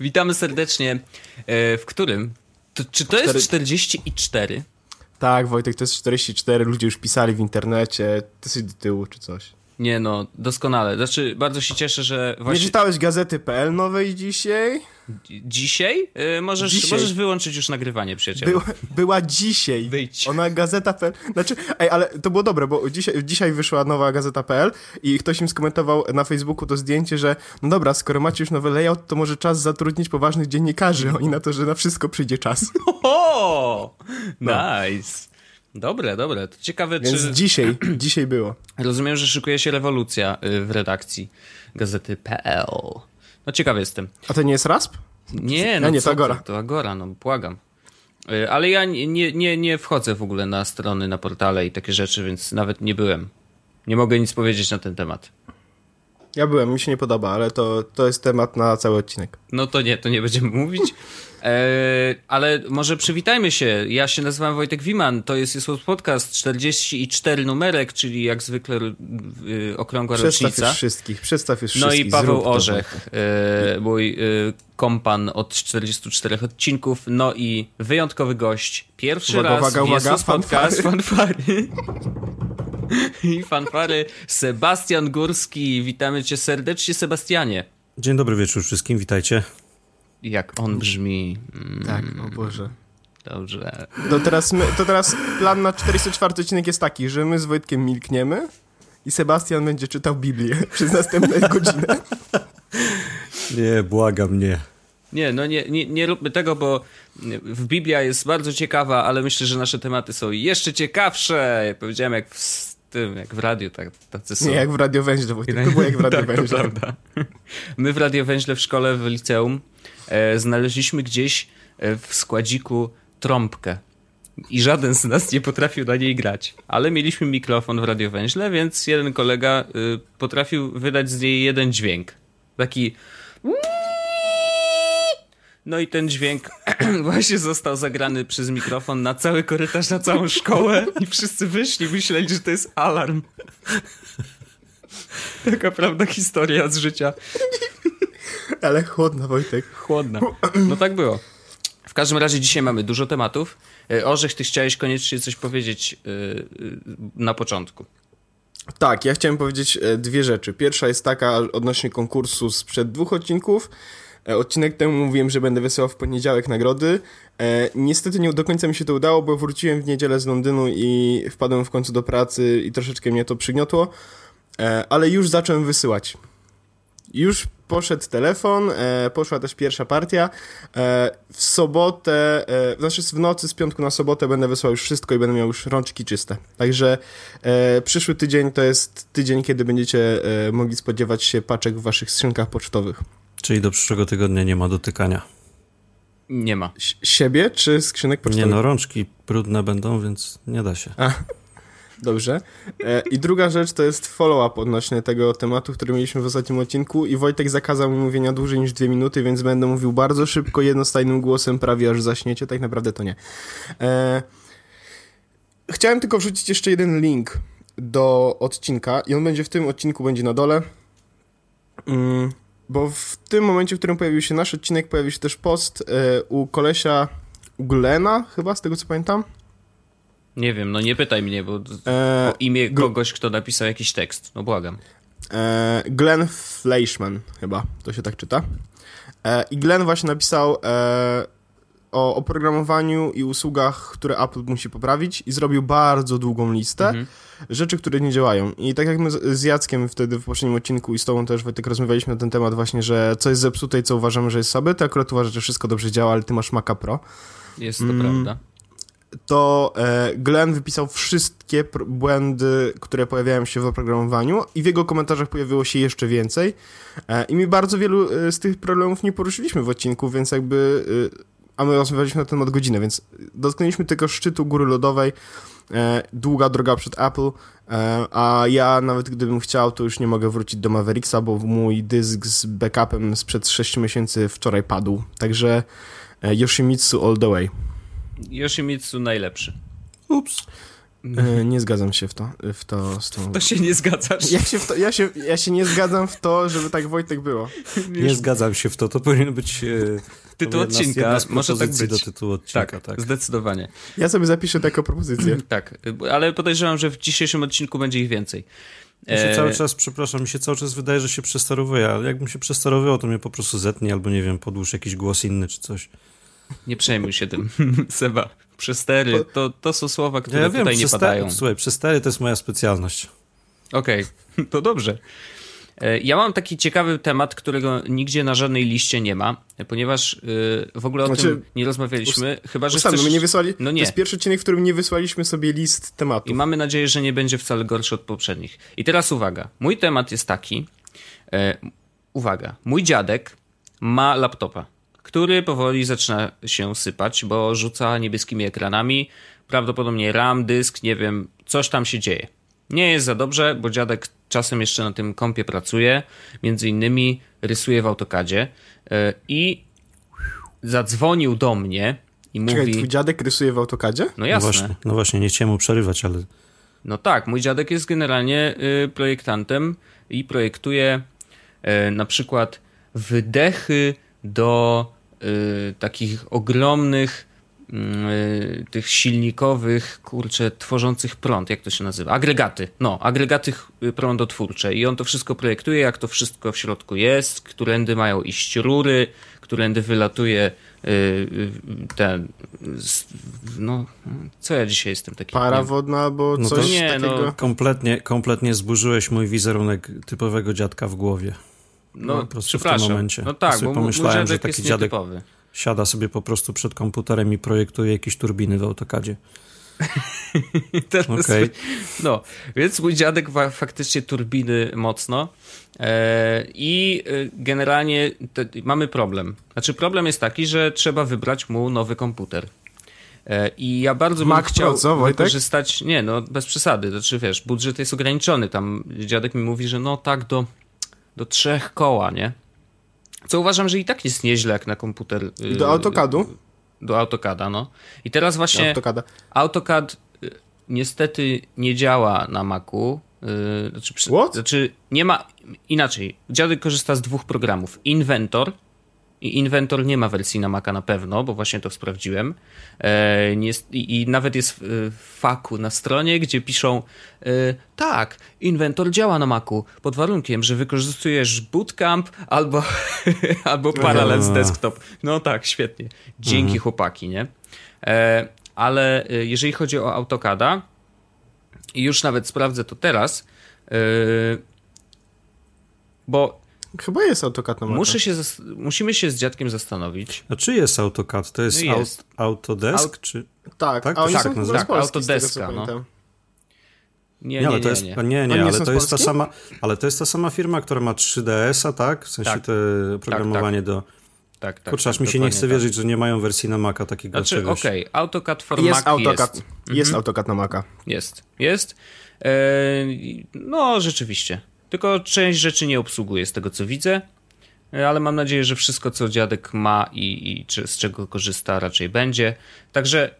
Witamy serdecznie. E, w którym? To, czy to jest 44? Tak, Wojtek, to jest 44. Ludzie już pisali w internecie. Ty jesteś do tyłu czy coś. Nie no, doskonale. Znaczy, bardzo się cieszę, że właśnie... Nie czytałeś gazety.pl nowej dzisiaj? Dzisiaj? Yy, możesz, dzisiaj. możesz wyłączyć już nagrywanie, przyjacielu. Była, była dzisiaj. Wyjdź. Ona gazeta.pl. Znaczy, ej, ale to było dobre, bo dzisiaj, dzisiaj wyszła nowa gazeta.pl i ktoś im skomentował na Facebooku to zdjęcie, że no dobra, skoro macie już nowy layout, to może czas zatrudnić poważnych dziennikarzy. Oni na to, że na wszystko przyjdzie czas. O, no. nice. Dobre, dobre. To ciekawe, Więc czy... dzisiaj, dzisiaj było. Rozumiem, że szykuje się rewolucja y, w redakcji gazety.pl. No ciekawy jestem. A to nie jest RASP? Nie, no nie, to Agora. To, to Agora, no błagam. Y, ale ja nie, nie, nie wchodzę w ogóle na strony, na portale i takie rzeczy, więc nawet nie byłem. Nie mogę nic powiedzieć na ten temat. Ja byłem, mi się nie podoba, ale to, to jest temat na cały odcinek. No to nie, to nie będziemy mówić. E, ale może przywitajmy się. Ja się nazywam Wojtek Wiman, to jest Jesłos Podcast 44 numerek, czyli jak zwykle y, okrągła przedstaw rocznica. Już wszystkich, przedstaw już wszystkich. No i Paweł Orzech, e, mój e, kompan od 44 odcinków, no i wyjątkowy gość. Pierwszy uwaga, raz uwaga, uwaga, Podcast, fanfary. I fanfary Sebastian Górski. Witamy cię serdecznie, Sebastianie. Dzień dobry wieczór wszystkim, witajcie. Jak on brzmi. Mm, tak, o Boże. Dobrze. To teraz, my, to teraz plan na 404 odcinek jest taki, że my z Wojtkiem milkniemy i Sebastian będzie czytał Biblię przez następne godzinę. Nie, błagam, nie. Nie, no nie, nie, nie róbmy tego, bo w Biblia jest bardzo ciekawa, ale myślę, że nasze tematy są jeszcze ciekawsze. Jak powiedziałem, jak w tym, jak w radiu, tak, tacy są. Nie, jak w Radio Węźle, Wojtek, to było jak w Radio tak, Węźle. To prawda. My w Radio Węźle w szkole, w liceum e, znaleźliśmy gdzieś e, w składziku trąbkę. I żaden z nas nie potrafił na niej grać. Ale mieliśmy mikrofon w radiowęźle, więc jeden kolega y, potrafił wydać z niej jeden dźwięk. Taki. No i ten dźwięk właśnie został zagrany przez mikrofon na cały korytarz, na całą szkołę i wszyscy wyszli, myśleli, że to jest alarm. Taka prawda historia z życia. Ale chłodna, Wojtek. Chłodna. No tak było. W każdym razie dzisiaj mamy dużo tematów. E, Orzech, ty chciałeś koniecznie coś powiedzieć yy, na początku. Tak, ja chciałem powiedzieć dwie rzeczy. Pierwsza jest taka odnośnie konkursu sprzed dwóch odcinków. Odcinek temu mówiłem, że będę wysyłał w poniedziałek nagrody. E, niestety nie do końca mi się to udało, bo wróciłem w niedzielę z Londynu i wpadłem w końcu do pracy i troszeczkę mnie to przygniotło. E, ale już zacząłem wysyłać. Już poszedł telefon, e, poszła też pierwsza partia. E, w sobotę, e, znaczy w nocy z piątku na sobotę będę wysłał już wszystko i będę miał już rączki czyste. Także e, przyszły tydzień to jest tydzień, kiedy będziecie e, mogli spodziewać się paczek w waszych skrzynkach pocztowych. Czyli do przyszłego tygodnia nie ma dotykania. Nie ma. Siebie czy skrzynek pocztowych? Nie no, rączki brudne będą, więc nie da się. A, dobrze. E, I druga rzecz to jest follow-up odnośnie tego tematu, który mieliśmy w ostatnim odcinku i Wojtek zakazał mi mówienia dłużej niż dwie minuty, więc będę mówił bardzo szybko, jednostajnym głosem, prawie aż zaśniecie. Tak naprawdę to nie. E, chciałem tylko wrzucić jeszcze jeden link do odcinka i on będzie w tym odcinku, będzie na dole. Mm bo w tym momencie, w którym pojawił się nasz odcinek, pojawił się też post y, u kolesia Glena, chyba, z tego co pamiętam. Nie wiem, no nie pytaj mnie, bo e, o imię kogoś, kto napisał jakiś tekst, no błagam. E, Glenn Fleischman, chyba, to się tak czyta. E, I Glenn właśnie napisał e, o oprogramowaniu i usługach, które Apple musi poprawić i zrobił bardzo długą listę. Mhm rzeczy, które nie działają. I tak jak my z Jackiem wtedy w poprzednim odcinku i z tobą też Wojtek rozmawialiśmy na ten temat właśnie, że co jest zepsute i co uważamy, że jest słabe, to akurat uważasz, że wszystko dobrze działa, ale ty masz Maca Pro. Jest to mm, prawda. To e, Glenn wypisał wszystkie błędy, które pojawiają się w oprogramowaniu i w jego komentarzach pojawiło się jeszcze więcej. E, I mi bardzo wielu e, z tych problemów nie poruszyliśmy w odcinku, więc jakby... A my rozmawialiśmy na ten temat godzinę, więc dotknęliśmy tylko szczytu góry lodowej, e, długa droga przed Apple, e, a ja nawet gdybym chciał, to już nie mogę wrócić do Mavericksa, bo mój dysk z backupem sprzed 6 miesięcy wczoraj padł. Także e, Yoshimitsu all the way. Yoshimitsu najlepszy. Ups. E, nie zgadzam się w to, w to z tą... To się nie zgadzasz. Ja się, w to, ja, się, ja się nie zgadzam w to, żeby tak Wojtek było. Nie zgadzam się w to, to powinien być... E, tytuł odcinka, jedna z może tak być. do tytułu odcinka, Tak, tak. zdecydowanie. Ja sobie zapiszę taką propozycję. Tak, ale podejrzewam, że w dzisiejszym odcinku będzie ich więcej. Mi się E, cały czas, przepraszam, mi się cały czas wydaje, że się przestarowuje, ale jakbym się przestarowywał, to mnie po prostu zetnie, albo nie wiem, podłóż jakiś głos inny czy coś. Nie przejmuj się tym, Seba. Przestery, to, to są słowa, które Ja wiem, tutaj nie padają. słuchaj, przestery to jest moja specjalność. Okej, to dobrze. E, Ja mam taki ciekawy temat, którego nigdzie na żadnej liście nie ma, ponieważ y, w ogóle o Znaczy, tym nie rozmawialiśmy, chyba że chcesz... my nie wysłali... No To nie. jest pierwszy odcinek, w którym nie wysłaliśmy sobie list tematów. I mamy nadzieję, że nie będzie wcale gorszy od poprzednich. I teraz uwaga. Mój temat jest taki. E, uwaga. Mój dziadek ma laptopa, który powoli zaczyna się sypać, bo rzuca niebieskimi ekranami. Prawdopodobnie RAM, dysk, nie wiem, coś tam się dzieje. Nie jest za dobrze, bo dziadek czasem jeszcze na tym kompie pracuje. Między innymi rysuje w AutoCADzie. E, I zadzwonił do mnie i Czekaj, mówi... twój dziadek rysuje w AutoCAdzie? No No jasne. właśnie, no właśnie, nie chciałem mu przerywać, ale No tak, mój dziadek jest generalnie y, projektantem i projektuje y, na przykład wydechy do takich ogromnych y, tych silnikowych, kurczę, tworzących prąd, jak to się nazywa? Agregaty. No, agregaty ch- prądotwórcze. I on to wszystko projektuje, jak to wszystko w środku jest, którędy mają iść rury, którędy wylatuje y, y, ten, no, co ja dzisiaj jestem taki? Para nie- wodna albo No to coś nie, takiego? no. kompletnie, kompletnie zburzyłeś mój wizerunek typowego dziadka w głowie. No, po prostu w tym momencie. No tak, bo pomyślałem, że taki jest dziadek- nietypowy. Siada sobie po prostu przed komputerem i projektuje jakieś turbiny w AutoCAdzie. Teraz, Okej. No, więc mój dziadek faktycznie turbiny mocno e, i e, generalnie te, mamy problem. Znaczy problem jest taki, że trzeba wybrać mu nowy komputer. E, I ja bardzo bym Mac Pro, chciał co, Wojtek? wykorzystać, nie no, bez przesady, znaczy wiesz, budżet jest ograniczony, tam dziadek mi mówi, że no tak do, do trzech koła, nie? Co uważam, że i tak jest nieźle jak na komputer. y, Do AutoCADu? Do AutoCADa, no. I teraz właśnie... AutoCAda. AutoCAD y, niestety nie działa na Macu. y, Znaczy, What? znaczy nie ma inaczej. Dziadek korzysta z dwóch programów: Inventor. I Inventor nie ma wersji na Maca na pewno, bo właśnie to sprawdziłem. E, i, nawet jest w, faku na stronie, gdzie piszą: e, Tak, Inventor działa na Macu pod warunkiem, że wykorzystujesz Bootcamp albo, albo Parallels A. Desktop. No tak, świetnie. Dzięki chłopaki, nie? E, ale jeżeli chodzi o AutoCADa, i już nawet sprawdzę to teraz, bo Chyba jest AutoCAD na Maca. muszę się zas- musimy się z dziadkiem zastanowić. A czy jest AutoCAD? To jest, No jest. Aut- Autodesk? Aut- czy... Tak, Tak? a oni Tak, są tak, tego, Autodeska, no. pamiętam. Nie, Nie, nie, ale nie, to jest, nie. nie, nie, ale są to jest ta sama, ale to jest ta sama firma, która ma 3DS-a, tak? W sensie Tak. te programowanie do... Tak, tak. Kurczę, aż tak, mi się nie chce tak. wierzyć, że nie mają wersji na Maca takiego Znaczy, czegoś. okej, AutoCAD for Jest Mac AutoCAD. jest. Jest Mhm. AutoCAD na Maca. Jest, jest. E, no, rzeczywiście. Tylko część rzeczy nie obsługuje z tego, co widzę. E, Ale mam nadzieję, że wszystko, co dziadek ma i, i czy, z czego korzysta, raczej będzie. Także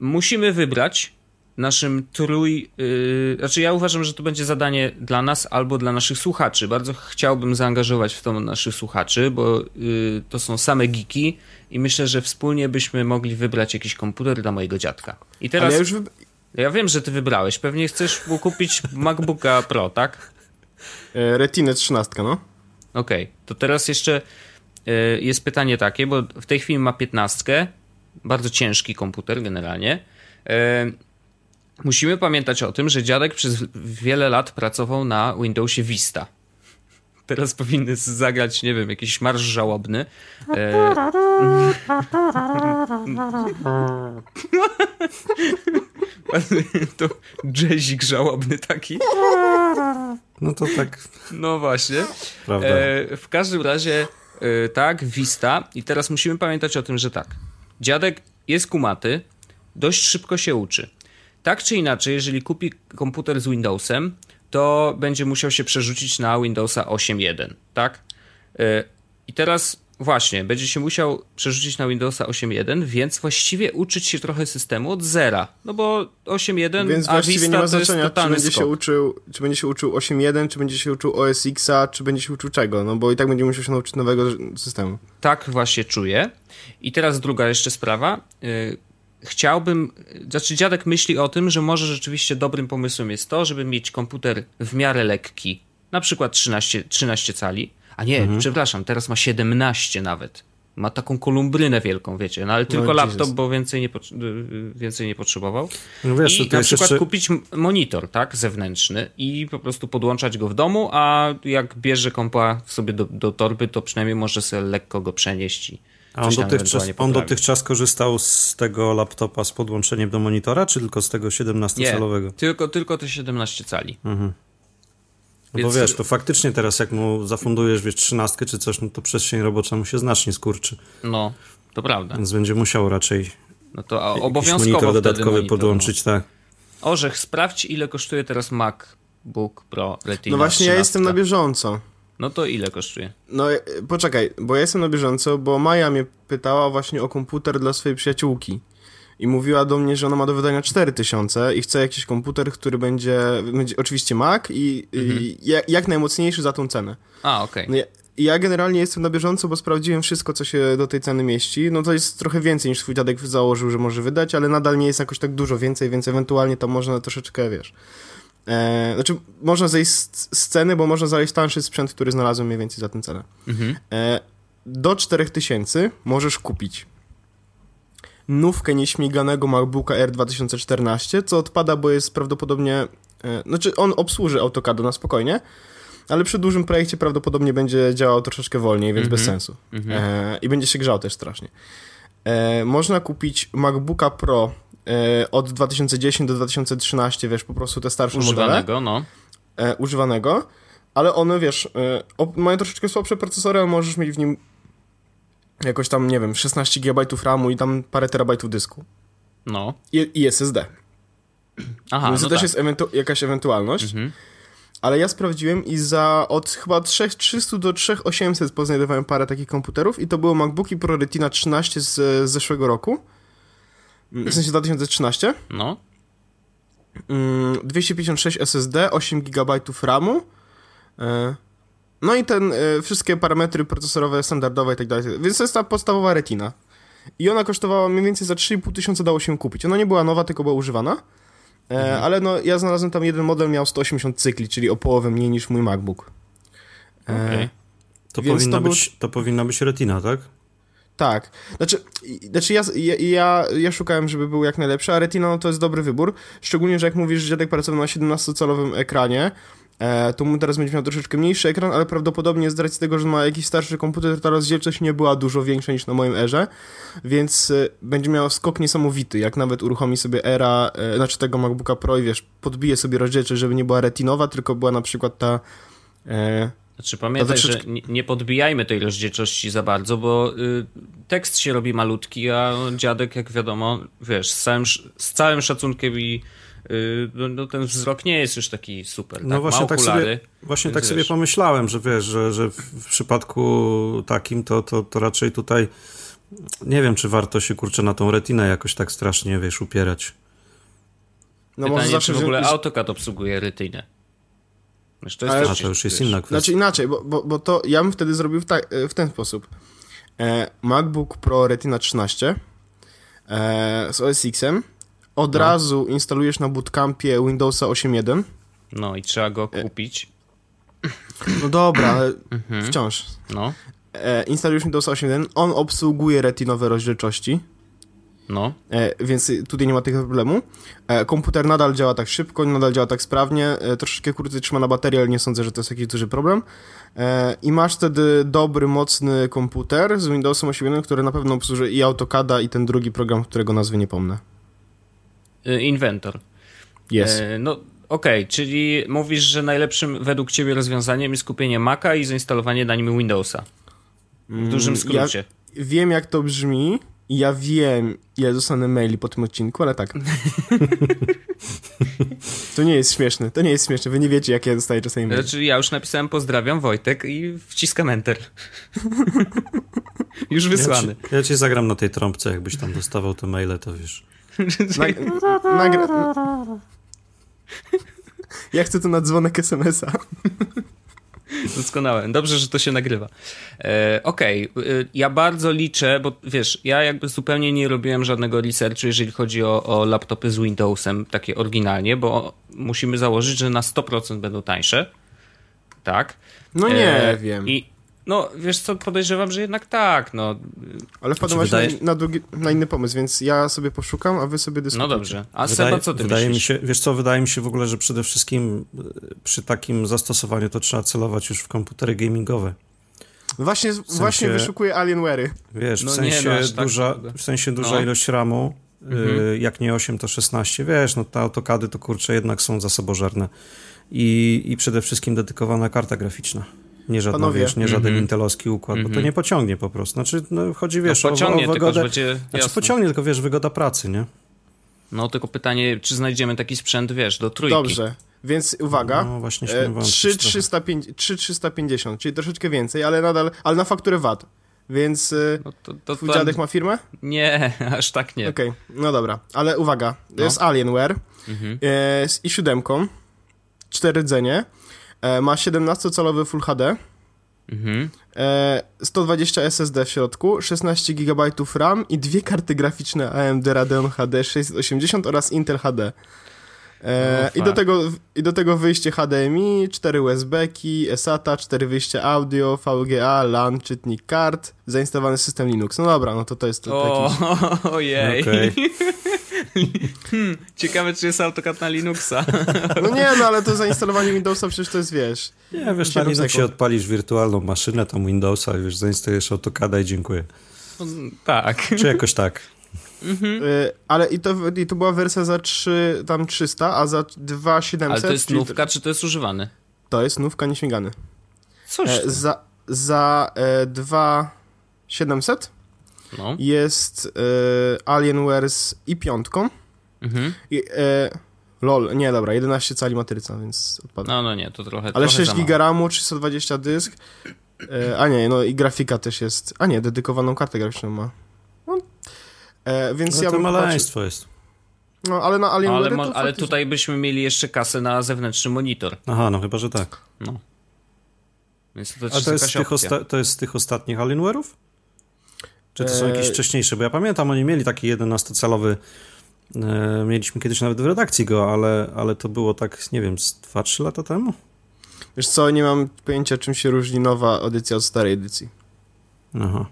musimy wybrać naszym trój. Yy, znaczy, ja uważam, że to będzie zadanie dla nas albo dla naszych słuchaczy. Bardzo chciałbym zaangażować w to naszych słuchaczy, bo yy, to są same geeki i myślę, że wspólnie byśmy mogli wybrać jakiś komputer dla mojego dziadka. I teraz. Ja wy... Ja wiem, że ty wybrałeś. Pewnie chcesz mu kupić MacBooka Pro, tak? E, Retinę 13, no. Okej. To teraz jeszcze y, jest pytanie takie, bo w tej chwili ma 15. Bardzo ciężki komputer generalnie. Y, Musimy pamiętać o tym, że dziadek przez wiele lat pracował na Windowsie Vista. Teraz powinny zagrać, nie wiem, jakiś marsz żałobny. E, to jazzik żałobny taki. No to tak, No właśnie. prawda. E, w każdym razie, e, tak, Vista. I teraz musimy pamiętać o tym, że tak. Dziadek jest kumaty, dość szybko się uczy. Tak czy inaczej, jeżeli kupi komputer z Windowsem, to będzie musiał się przerzucić na Windowsa 8.1, tak? E, I teraz Właśnie, będzie się musiał przerzucić na Windowsa 8.1, więc właściwie uczyć się trochę systemu od zera. No bo 8.1, Więc a właściwie Vista nie ma to znaczenia, czy będzie, się uczył, czy będzie się uczył 8.1, czy będzie się uczył OS Xa, czy będzie się uczył czego, no bo i tak będzie musiał się nauczyć nowego systemu. Tak właśnie czuję. I teraz druga jeszcze sprawa. Yy, Chciałbym, znaczy dziadek myśli o tym, że może rzeczywiście dobrym pomysłem jest to, żeby mieć komputer w miarę lekki, na przykład 13, 13 cali, a nie, Mhm. przepraszam, teraz ma 17 nawet. Ma taką kolumbrynę wielką, wiecie, no ale tylko Jesus. laptop, bo więcej nie, pot- yy, więcej nie potrzebował. No wiesz, I na przykład jeszcze... kupić monitor, tak, zewnętrzny i po prostu podłączać go w domu, a jak bierze kompa sobie do, do torby, to przynajmniej może sobie lekko go przenieść i A on dotychczas, on dotychczas korzystał z tego laptopa z podłączeniem do monitora, czy tylko z tego 17-calowego? tylko, tylko te 17 cali. No bo Więc- wiesz, to faktycznie teraz jak mu zafundujesz, wiesz, trzynastkę czy coś, no to przestrzeń robocza mu się znacznie skurczy. No, to prawda. Więc będzie musiał raczej No to a jakiś obowiązkowo monitor wtedy dodatkowy monitor, podłączyć, tak. No. Orzech, sprawdź ile kosztuje teraz MacBook Pro Retina No właśnie, ja 13. jestem na bieżąco. No to ile kosztuje? No e, poczekaj, bo ja jestem na bieżąco, bo Maja mnie pytała właśnie o komputer dla swojej przyjaciółki. I mówiła do mnie, że ona ma do wydania 4000 i chce jakiś komputer, który będzie, będzie oczywiście Mac i, i jak, jak najmocniejszy za tą cenę. A, okej. No ja, ja generalnie jestem na bieżąco, bo sprawdziłem wszystko, co się do tej ceny mieści. No to jest trochę więcej niż twój dziadek założył, że może wydać, ale nadal nie jest jakoś tak dużo więcej, więc ewentualnie tam można troszeczkę, wiesz... E, znaczy, można zejść z, z ceny, bo można znaleźć tańszy sprzęt, który znalazłem mniej więcej za tę cenę. Mhm. E, do 4000 możesz kupić nówkę nieśmiganego MacBooka R 2014, co odpada, bo jest prawdopodobnie... E, znaczy, on obsłuży AutoCAD na spokojnie, ale przy dużym projekcie prawdopodobnie będzie działał troszeczkę wolniej, więc bez sensu. E, I będzie się grzał też strasznie. E, można kupić MacBooka Pro e, od 2010 do 2013, wiesz, po prostu te starsze modele Używanego, no. e, używanego, ale one, wiesz, e, mają troszeczkę słabsze procesory, ale możesz mieć w nim jakoś tam, nie wiem, 16 GB RAMu i tam parę terabajtów dysku. No. I, i SSD. Aha, Więc no to też tak. jest ewentu- jakaś ewentualność. Mhm. Ale ja sprawdziłem i za od chyba 3300 do 3800 poznajdowałem parę takich komputerów i to były MacBooki Pro Retina 13 z, z zeszłego roku. W sensie 2013. No. Mm, 256 SSD, 8 GB RAMu. No i ten, e, wszystkie parametry procesorowe, standardowe i tak dalej. Więc to jest ta podstawowa retina. I ona kosztowała mniej więcej za 3,5 tysiąca dało się kupić. Ona nie była nowa, tylko była używana. E, Ale no, ja znalazłem tam jeden model, miał 180 cykli, czyli o połowę mniej niż mój MacBook. E, Okej. To, powinna to był- być, to powinna być retina, tak? Tak. Znaczy, znaczy ja, ja, ja, ja szukałem, żeby był jak najlepszy, a Retina no, to jest dobry wybór. Szczególnie, że jak mówisz, że dziadek pracował na 17-calowym ekranie, to mu teraz będzie miał troszeczkę mniejszy ekran, ale prawdopodobnie z racji tego, że ma jakiś starszy komputer, ta rozdzielczość nie była dużo większa niż na moim erze, więc e, będzie miał skok niesamowity, jak nawet uruchomi sobie era, e, znaczy tego MacBooka Pro i wiesz, podbije sobie rozdzielczość, żeby nie była retinowa, tylko była na przykład ta... E, Znaczy pamiętaj, To że troszeczkę- nie, podbijajmy tej rozdzielczości za bardzo, bo y, tekst się robi malutki, a dziadek, jak wiadomo, wiesz, z całym, z całym szacunkiem i no, no, ten wzrok nie jest już taki super. No tak? właśnie tak okulary, sobie, właśnie tak wiesz. sobie pomyślałem, że wiesz, że, że w przypadku takim to, to, to raczej tutaj nie wiem, czy warto się kurczę na tą retinę jakoś tak strasznie, wiesz, upierać. no Pytanie, zawsze czy w ogóle wziąć- AutoCAD obsługuje retynę. Wiesz, to jest Ale- też, to już jest wiesz, inna kwestia. Znaczy inaczej, bo, bo, bo to ja bym wtedy zrobił w, ta, w ten sposób. E, MacBook Pro Retina 13 e, z OS X-em. Od No. razu instalujesz na bootcampie Windowsa 8.1. No i trzeba go kupić. No dobra, ale Mhm. wciąż. No, E, instalujesz Windowsa 8.1. On obsługuje retinowe rozdzielczości, no. e, więc tutaj nie ma tego problemu. E, komputer nadal działa tak szybko, nadal działa tak sprawnie. E, troszeczkę krócej trzyma na baterię, ale nie sądzę, że to jest jakiś duży problem. E, I masz wtedy dobry, mocny komputer z Windowsem 8.1, który na pewno obsłuży i AutoCADa, i ten drugi program, którego nazwy nie pomnę. Y, Inventor. Jest. E, no, okej, czyli mówisz, że najlepszym według ciebie rozwiązaniem jest kupienie Maca i zainstalowanie na nim Windowsa. W dużym Mm, skrócie. Ja wiem, jak to brzmi. i Ja wiem, ile dostanę maili po tym odcinku, ale tak. to nie jest śmieszne. To nie jest śmieszne. Wy nie wiecie, jakie ja dostaję czasami maile. Znaczy, ja już napisałem pozdrawiam Wojtek i wciskam enter. Już wysłany. Ja ci, ja ci zagram na tej trąbce, jakbyś tam dostawał te maile, to wiesz. Nagra... Ja chcę to na dzwonek SMS-a. Doskonałe. Dobrze, że to się nagrywa. E, Okej, okay. ja bardzo liczę, bo wiesz, ja jakby zupełnie nie robiłem żadnego researchu, jeżeli chodzi o, o laptopy z Windowsem, takie oryginalnie, bo musimy założyć, że na 100% będą tańsze. Tak? No nie e, wiem. I no, wiesz co, podejrzewam, że jednak tak, no. Ale wpadłem wydaje... na, na, na, inny pomysł, więc ja sobie poszukam, a wy sobie dyskutujcie. No dobrze. A wydaje, Seba, co ty wydaje myślisz? Mi się, wiesz co, wydaje mi się w ogóle, że przede wszystkim e, przy takim zastosowaniu to trzeba celować już w komputery gamingowe. No właśnie, w sensie, właśnie wyszukuję Alienware'y. Wiesz, no w, sensie nie, no, duża, tak w sensie duża no. ilość RAMu, y, mhm. jak nie 8, to 16. Wiesz, no te autokady to kurczę jednak są zasobożerne. I, I przede wszystkim dedykowana karta graficzna. Nie żadna, Panowie. wiesz, nie żaden mm -hmm. intelowski układ, mm -hmm. bo to mhm. nie pociągnie po prostu. Znaczy, no, chodzi, wiesz, no, pociągnie, o, o wygodę... Tylko, będzie, znaczy, pociągnie, tylko, wiesz, wygoda pracy, nie? No, tylko pytanie, czy znajdziemy taki sprzęt, wiesz, do trójki. Dobrze, więc uwaga, no, właśnie 3350, e, czyli troszeczkę więcej, ale nadal, ale na fakturę VAT. Więc e, no to, to, twój to... dziadek ma firmę? Nie, aż tak nie. Okej, okay, no dobra, ale uwaga, to no. jest Alienware mhm. e, z i7, 4 rdzenie, E, ma 17-calowy Full HD, mhm. 120 e, SSD w środku, 16 GB RAM i dwie karty graficzne AMD Radeon HD 680 oraz Intel HD. E, i, do tego, I do tego wyjście HDMI, 4 USB-ki, SATA, 4 wyjścia audio, VGA, LAN, czytnik kart, zainstalowany system Linux. No dobra, no to to jest to, o, jakiś... Ojej. Okay. Hmm, ciekawe, czy jest AutoCAD na Linuxa. No nie, no ale to zainstalowanie Windowsa przecież to jest, wiesz... Nie, wiesz, na Linuxie odpalisz wirtualną maszynę, tam Windowsa, wiesz, zainstalujesz AutoCADa i dziękuję. Tak. Czy jakoś tak. Mhm. Y, ale i to, i to była wersja za 3, tam 300, a za 2700... Ale to jest nówka, czy to jest używany? To jest nówka, nieśmigany. Coś e, Za, za e, 2700 no. jest e, Alienware z i5. Mhm. I, e, lol, nie, dobra, 11 cali matryca, więc odpada. No, no nie, to trochę Ale trochę 6 giga RAMu, 320 dysk. E, a nie, no i grafika też jest. A nie, dedykowaną kartę graficzną ma. No, e, więc no ja to maleństwo jest. No, ale na Alienware ale, ale tutaj byśmy mieli jeszcze kasę na zewnętrzny monitor. Aha, no chyba, że tak. No. Więc to A to jest, tych to jest z tych ostatnich Alienware'ów? Czy to są jakieś e, wcześniejsze? Bo ja pamiętam, oni mieli taki 11-calowy, e, mieliśmy kiedyś nawet w redakcji go, ale, ale to było tak, nie wiem, z 2-3 lata temu? Wiesz co, nie mam pojęcia, czym się różni nowa edycja od starej edycji. Aha.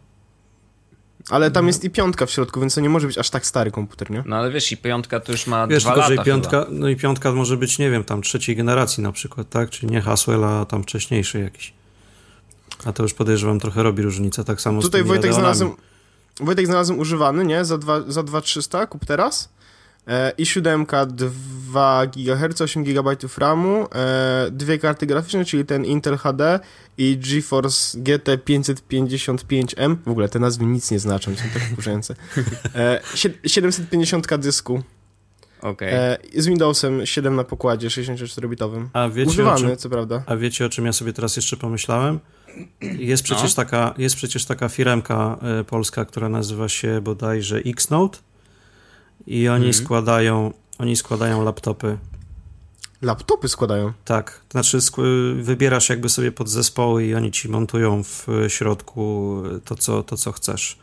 Ale tam jest i piątka w środku, więc to nie może być aż tak stary komputer, nie? No ale wiesz, i piątka to już ma wiesz, dwa lata i piątka, No i piątka może być, nie wiem, tam trzeciej generacji na przykład, tak? Czyli nie Haswell, a tam wcześniejszy jakiś. A to już podejrzewam trochę robi różnicę, tak samo Tutaj z Wojtek znalazłem, Wojtek znalazłem używany, nie? Za, dwa, za 2300 kup teraz. E, I 7 2 GHz, 8 GB RAMu, e, dwie karty graficzne, czyli ten Intel HD i GeForce GT 555M. W ogóle te nazwy nic nie znaczą, są tak wkurzające. E, 750 dysku. Okay. E, z Windowsem 7 na pokładzie 64-bitowym. A wiecie Używany, czym, co prawda. A wiecie o czym ja sobie teraz jeszcze pomyślałem? Jest przecież, no. taka, jest przecież taka firmka e, polska, która nazywa się bodajże Xnote i oni mm. składają oni składają laptopy. Laptopy składają? Tak, znaczy wybierasz jakby sobie podzespoły i oni ci montują w środku to, co, to, co chcesz.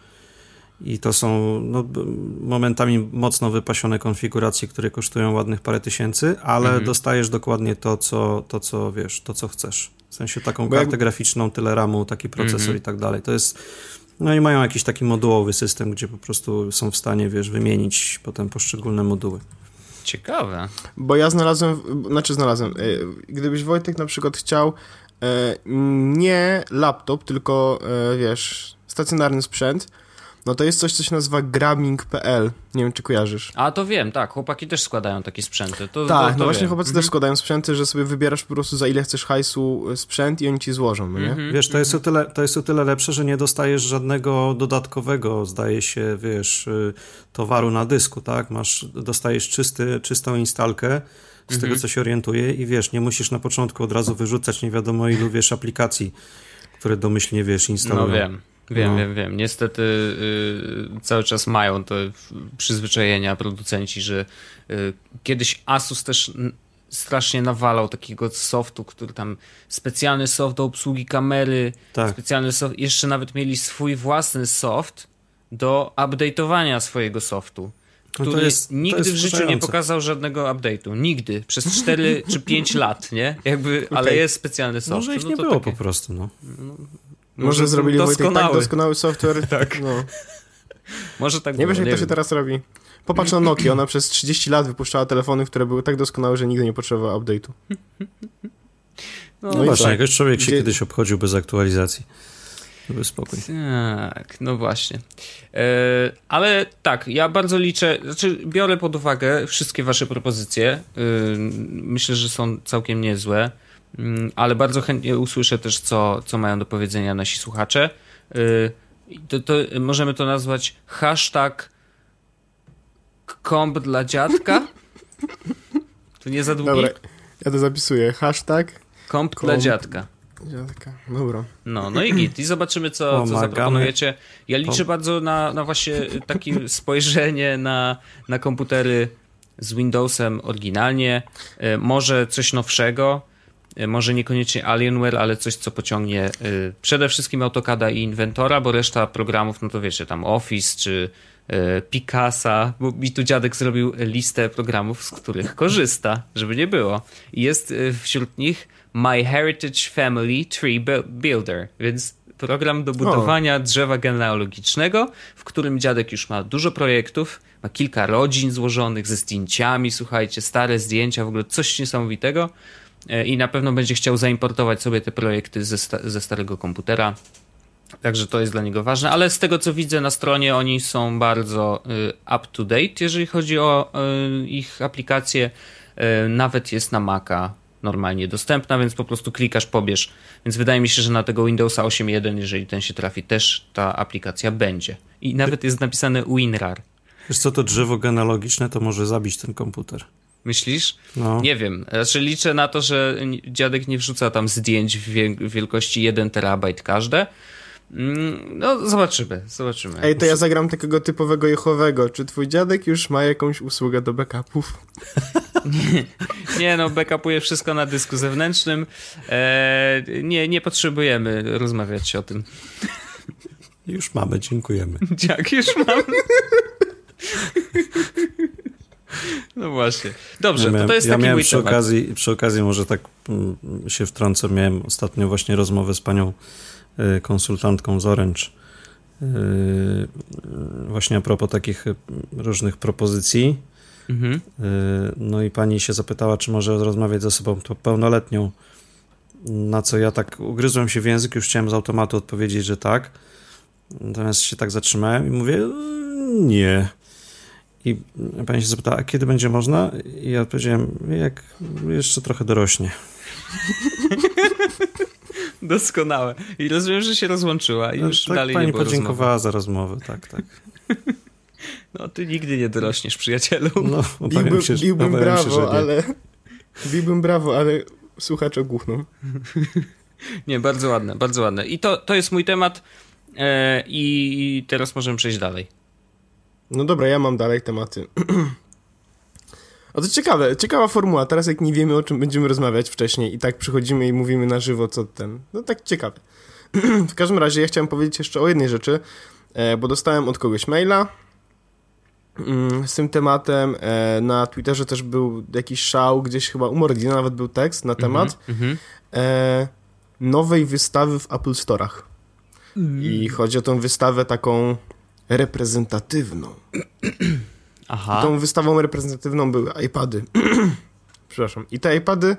I to są no, momentami mocno wypasione konfiguracje, które kosztują ładnych parę tysięcy, ale mhm. dostajesz dokładnie to co, to, co wiesz, to, co chcesz. W sensie taką Bo kartę jak... graficzną, tyle RAMu, taki procesor mhm. i tak dalej. To jest. No i mają jakiś taki modułowy system, gdzie po prostu są w stanie, wiesz, wymienić potem poszczególne moduły. Ciekawe. Bo ja znalazłem, znaczy znalazłem, e, gdybyś Wojtek na przykład chciał e, nie laptop, tylko e, wiesz, stacjonarny sprzęt, no to jest coś, co się nazywa grabbing.pl. Nie wiem, czy kojarzysz. A to wiem, tak. Chłopaki też składają takie sprzęty. To, tak, to, to no właśnie wiem. chłopacy mhm. też składają sprzęty, że sobie wybierasz po prostu za ile chcesz hajsu e, sprzęt i oni ci złożą, no nie? Mhm. Wiesz, to jest, o tyle, to jest o tyle lepsze, że nie dostajesz żadnego dodatkowego, zdaje się, wiesz, y, towaru na dysku, tak? Masz, dostajesz czysty, czystą instalkę z tego, mhm. co się orientuje i wiesz, nie musisz na początku od razu wyrzucać nie wiadomo ilu, wiesz, aplikacji, które domyślnie, wiesz, instalują. No wiem. Wiem, No. wiem, wiem. Niestety y, cały czas mają te przyzwyczajenia producenci, że y, kiedyś Asus też strasznie nawalał takiego softu, który tam specjalny soft do obsługi kamery, Tak. specjalny soft, jeszcze nawet mieli swój własny soft do update'owania swojego softu. No Który jest- nigdy w życiu nie pokazał żadnego update'u. Nigdy. Przez 4 czy 5 lat, nie? Jakby, ale Okej. jest specjalny soft. Może ich No nie to było takie- po prostu, no. Może, zrobili Wojtek tak doskonały. doskonały software. tak. No. Może tak Nie wiesz, było, jak to się wiem. teraz robi. Popatrz na Nokia, ona przez 30 lat wypuszczała telefony, które były tak doskonałe, że nigdy nie potrzebowała update'u. No, No i właśnie, co? jakoś człowiek się Gdzie- kiedyś obchodził bez aktualizacji. Były spokój. Tak, no właśnie. E, ale tak, ja bardzo liczę, znaczy biorę pod uwagę wszystkie wasze propozycje. E, myślę, że są całkiem niezłe, ale bardzo chętnie usłyszę też, co, co mają do powiedzenia nasi słuchacze. I to, to możemy to nazwać hashtag komp dla dziadka. To nie za długi? Dobra, ja to zapisuję. Hashtag Komp dla komp. dziadka. dziadka. Dobra. No, no i git. I zobaczymy, co, co zaproponujecie. Ja liczę bardzo na, na właśnie takie spojrzenie na, na komputery z Windowsem oryginalnie. E, Może coś nowszego. E, Może niekoniecznie Alienware, ale coś, co pociągnie e, przede wszystkim AutoCADa i Inventora, bo reszta programów, no to wiecie, tam Office czy e, Picasa, bo mi tu dziadek zrobił listę programów, z których korzysta, żeby nie było. Jest wśród nich My Heritage Family Tree Bu- Builder, więc program do budowania drzewa genealogicznego, w którym dziadek już ma dużo projektów, ma kilka rodzin złożonych ze zdjęciami, słuchajcie, stare zdjęcia, w ogóle coś niesamowitego i na pewno będzie chciał zaimportować sobie te projekty ze, sta- ze starego komputera. Także to jest dla niego ważne, ale z tego co widzę na stronie, oni są bardzo y, up to date, jeżeli chodzi o y, ich aplikacje. Nawet jest na Maca normalnie dostępna, więc po prostu klikasz, pobierz. Więc wydaje mi się, że na tego Windowsa 8.1, jeżeli ten się trafi, też ta aplikacja będzie. I nawet jest napisane WinRAR. Wiesz co, to drzewo genealogiczne to może zabić ten komputer. Myślisz? No. Nie wiem. Znaczy liczę na to, że dziadek nie wrzuca tam zdjęć w wie- wielkości 1 terabajt każde. Mm, No, zobaczymy, zobaczymy. Ej, to ja zagram takiego typowego jechowego. Czy twój dziadek już ma jakąś usługę do backupów? Nie no, backupuje wszystko na dysku zewnętrznym. Eee, nie, nie potrzebujemy rozmawiać o tym. Już mamy, dziękujemy. Jak już mam. No właśnie. Dobrze, ja to, miałem, to jest ja taki miałem mój przy temat. okazji, przy okazji może tak mm, się wtrącę, miałem ostatnio właśnie rozmowę z panią y, konsultantką z Orange y, y, właśnie a propos takich różnych propozycji. Mhm. No i pani się zapytała, czy może rozmawiać z osobą pełnoletnią. Na co ja tak ugryzłem się w język, już chciałem z automatu odpowiedzieć, że tak. Natomiast się tak zatrzymałem i mówię, "Y, nie. I pani się zapytała, a kiedy będzie można? I ja odpowiedziałem, jak jeszcze trochę dorośnie. Doskonałe. I rozumiem, że się rozłączyła i już tak dalej pani nie było podziękowała rozmowy. za rozmowę, tak, tak. No, ty nigdy nie dorośniesz, przyjacielu. No, obawiam Biłbym, się, biłbym obawiam się, że brawo, nie. ale... Biłbym brawo, ale słuchacz ogłuchną. Nie, bardzo ładne, bardzo ładne. I to, to jest mój temat e, i teraz możemy przejść dalej. No dobra, ja mam dalej tematy. O to ciekawe, ciekawa formuła. Teraz jak nie wiemy o czym będziemy rozmawiać wcześniej i tak przychodzimy i mówimy na żywo co ten. No tak ciekawe. w każdym razie ja chciałem powiedzieć jeszcze o jednej rzeczy, e, bo dostałem od kogoś maila mm, z tym tematem. E, na Twitterze też był jakiś szał, gdzieś chyba u Mordina nawet był tekst na temat Mhm. e, nowej wystawy w Apple Store'ach. I chodzi o tą wystawę taką reprezentatywną. Aha. Tą wystawą reprezentatywną były iPady. Przepraszam. I te iPady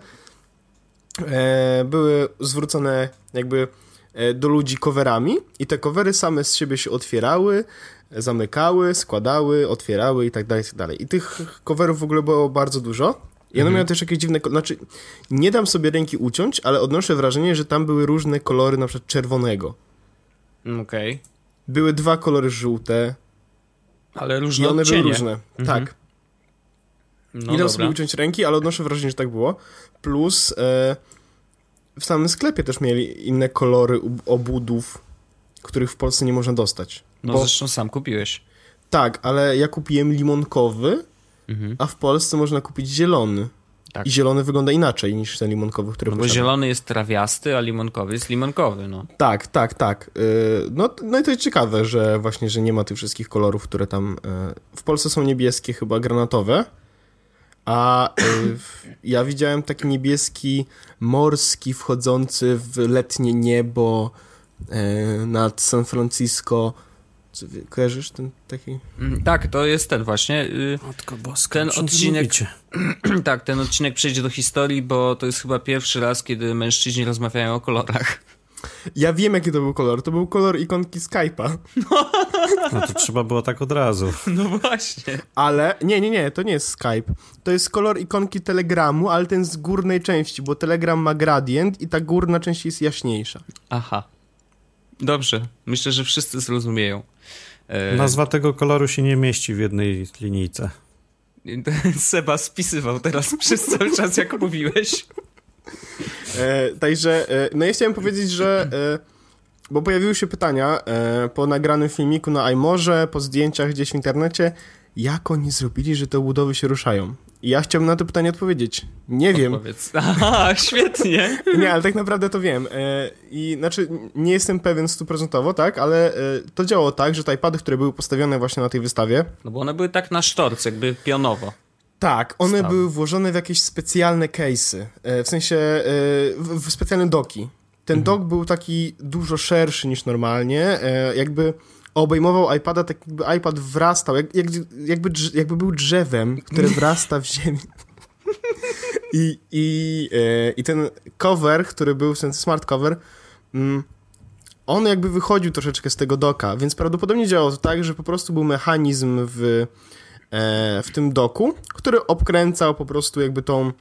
e, były zwrócone jakby e, do ludzi coverami i te covery same z siebie się otwierały, zamykały, składały, otwierały i tak dalej, i tak dalej. I tych coverów w ogóle było bardzo dużo. I one miały też jakieś dziwne, znaczy nie dam sobie ręki uciąć, ale odnoszę wrażenie, że tam były różne kolory, na przykład czerwonego. Okej. Były dwa kolory żółte Ale i różne one odcienie. były różne. Mhm. Tak. No sobie uciąć ręki, ale odnoszę wrażenie, że tak było. Plus e, w samym sklepie też mieli inne kolory obudów, których w Polsce nie można dostać. No Bo- zresztą sam kupiłeś. Tak, ale ja kupiłem limonkowy, Mhm. a w Polsce można kupić zielony. Tak. I zielony wygląda inaczej niż ten limonkowy, który No bo posiadam. zielony jest trawiasty, a limonkowy jest limonkowy, no. Tak, tak, tak. Yy, No, no i to jest ciekawe, że właśnie, że nie ma tych wszystkich kolorów, które tam... yy, W Polsce są niebieskie, chyba granatowe, a w- ja widziałem taki niebieski morski wchodzący w letnie niebo nad San Francisco. Co, kojarzysz ten taki... Mm, Tak, to jest ten właśnie. y, Matko boska, Ten odcinek- tak, ten odcinek przejdzie do historii, bo to jest chyba pierwszy raz, kiedy mężczyźni rozmawiają o kolorach. Ja wiem, jaki to był kolor. To był kolor ikonki Skype'a. No to trzeba było tak od razu. No właśnie. Ale nie, nie, nie, to nie jest Skype. To jest kolor ikonki Telegramu, ale ten z górnej części, bo Telegram ma gradient i ta górna część jest jaśniejsza. Aha. Dobrze. Myślę, że wszyscy zrozumieją. E, Nazwa tego koloru się nie mieści w jednej linijce. Seba spisywał teraz przez cały czas, jak mówiłeś. E, także, e, no ja chciałem powiedzieć, że. E, bo pojawiły się pytania e, po nagranym filmiku na iMorze, po zdjęciach gdzieś w internecie, jak oni zrobili, że te budowy się ruszają. I ja chciałbym na to pytanie odpowiedzieć. Nie wiem. Powiedz. Aha, świetnie. Nie, ale tak naprawdę to wiem. E, I znaczy, nie jestem pewien stuprocentowo, tak, ale e, to działało tak, że te iPady, które były postawione właśnie na tej wystawie, No bo one były tak na sztorc, jakby pionowo. Tak, one były włożone w jakieś specjalne case'y, e, w sensie w, w specjalne doki. Ten Mhm. dok był taki dużo szerszy niż normalnie, jakby obejmował iPada, tak jakby iPad wrastał, jak, jak, jakby, jakby był drzewem, które wrasta w ziemię. I, i, e, I ten cover, który był, ten smart cover, mm, on jakby wychodził troszeczkę z tego doka, więc prawdopodobnie działało to tak, że po prostu był mechanizm w, e, w tym doku, który obkręcał po prostu jakby tą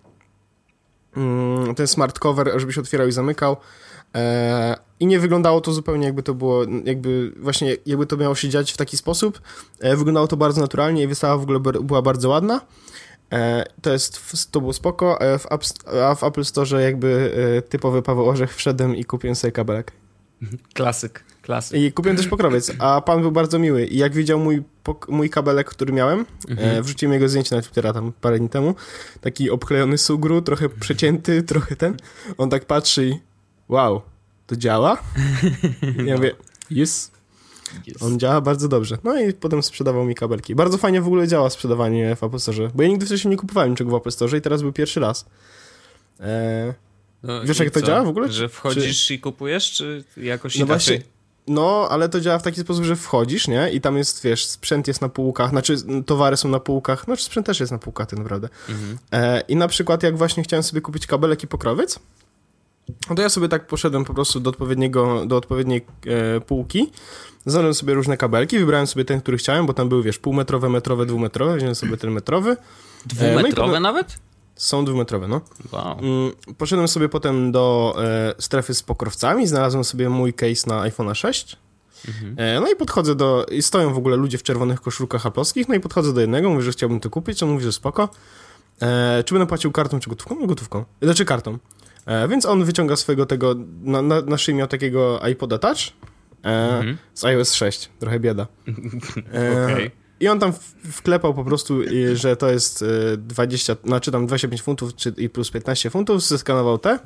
mm, ten smart cover, żeby się otwierał i zamykał. E, I nie wyglądało to zupełnie jakby to było, jakby właśnie jakby to miało się dziać w taki sposób. E, wyglądało to bardzo naturalnie i wystawa w ogóle była bardzo ładna. E, to jest, to było spoko, a w Apple Store jakby typowy Paweł Orzech wszedłem i kupiłem sobie kabelek. Klasyk, klasyk. I kupiłem też pokrowiec, a pan był bardzo miły. I jak widział mój, mój kabelek, który miałem, e, wrzuciłem jego zdjęcie na Twittera tam parę dni temu, taki obklejony sugru, trochę przecięty, trochę ten. On tak patrzy i wow, to działa? Ja mówię, yes. Jest. On działa bardzo dobrze. No i potem sprzedawał mi kabelki. Bardzo fajnie w ogóle działa sprzedawanie w Apple Store, bo ja nigdy wcześniej nie kupowałem niczego w Apple Store i teraz był pierwszy raz. E, No Wiesz, i jak to co? działa w ogóle? Że wchodzisz i kupujesz, czy jakoś No inaczej? właśnie, no, ale to działa w taki sposób, że wchodzisz, nie? I tam jest, wiesz, sprzęt jest na półkach, znaczy towary są na półkach, znaczy sprzęt też jest na półkach tak naprawdę. Mhm. E, I na przykład jak właśnie chciałem sobie kupić kabelek i pokrowiec, no to ja sobie tak poszedłem po prostu do odpowiedniego, do odpowiedniej e, półki, znalazłem sobie różne kabelki, wybrałem sobie ten, który chciałem, bo tam były, wiesz, półmetrowe, metrowe, dwumetrowe, wziąłem sobie ten metrowy. Dwumetrowe no i potem- nawet? Są dwumetrowe, no. Wow. Mm, Poszedłem sobie potem do e, strefy z pokrowcami, znalazłem sobie mój case na iPhone'a 6. Mhm. E, no i podchodzę do. I stoją w ogóle ludzie w czerwonych koszulkach aplowskich, no i podchodzę do jednego, mówię, że chciałbym to kupić. On mówi, że spoko. E, czy będę płacił kartą czy gotówką? No gotówką. Znaczy kartą. E, więc on wyciąga swojego tego. Na, na, na szyi miał takiego iPoda Touch. E, Mhm. Z iOS 6. Trochę bieda. E, Okej. I on tam wklepał po prostu, że to jest y, 20, znaczy tam 25 funtów czy, i plus 15 funtów, zeskanował te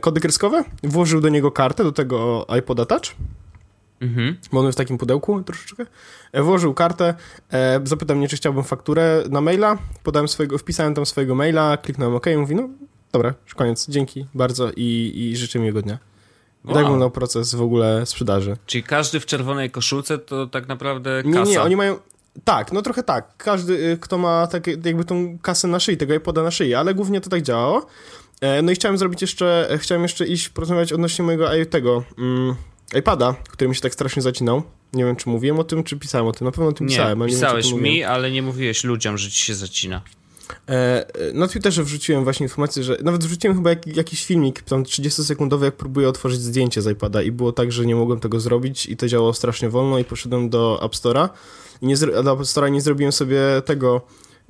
kody kreskowe, włożył do niego kartę, do tego iPoda Touch, Mhm. bo on jest w takim pudełku troszeczkę, włożył kartę, zapytał mnie, czy chciałbym fakturę na maila, podałem swojego, wpisałem tam swojego maila, kliknąłem OK mówi, no dobra, już koniec, dzięki bardzo i, i życzę miłego dnia. Tak Wow. wyglądał proces w ogóle sprzedaży. Czyli każdy w czerwonej koszulce to tak naprawdę Nie, kasa. nie, oni mają. Tak, no trochę tak. Każdy, y, kto ma takie, jakby tą kasę na szyi, tego iPoda na szyi, ale głównie to tak działało. E, No i chciałem zrobić jeszcze, e, chciałem jeszcze iść porozmawiać odnośnie mojego tego mm, iPada, który mi się tak strasznie zacinał. Nie wiem, czy mówiłem o tym, czy pisałem o tym. Na pewno o tym Nie, pisałem, ale nie czy o pisałeś mi, mówiłem. ale nie mówiłeś ludziom, że ci się zacina. E, e, Na Twitterze wrzuciłem właśnie informację, że nawet wrzuciłem chyba jak, jakiś filmik, tam 30-sekundowy, jak próbuję otworzyć zdjęcie z iPada i było tak, że nie mogłem tego zrobić i to działało strasznie wolno i poszedłem do App Store'a i nie, do App Store'a nie zrobiłem sobie tego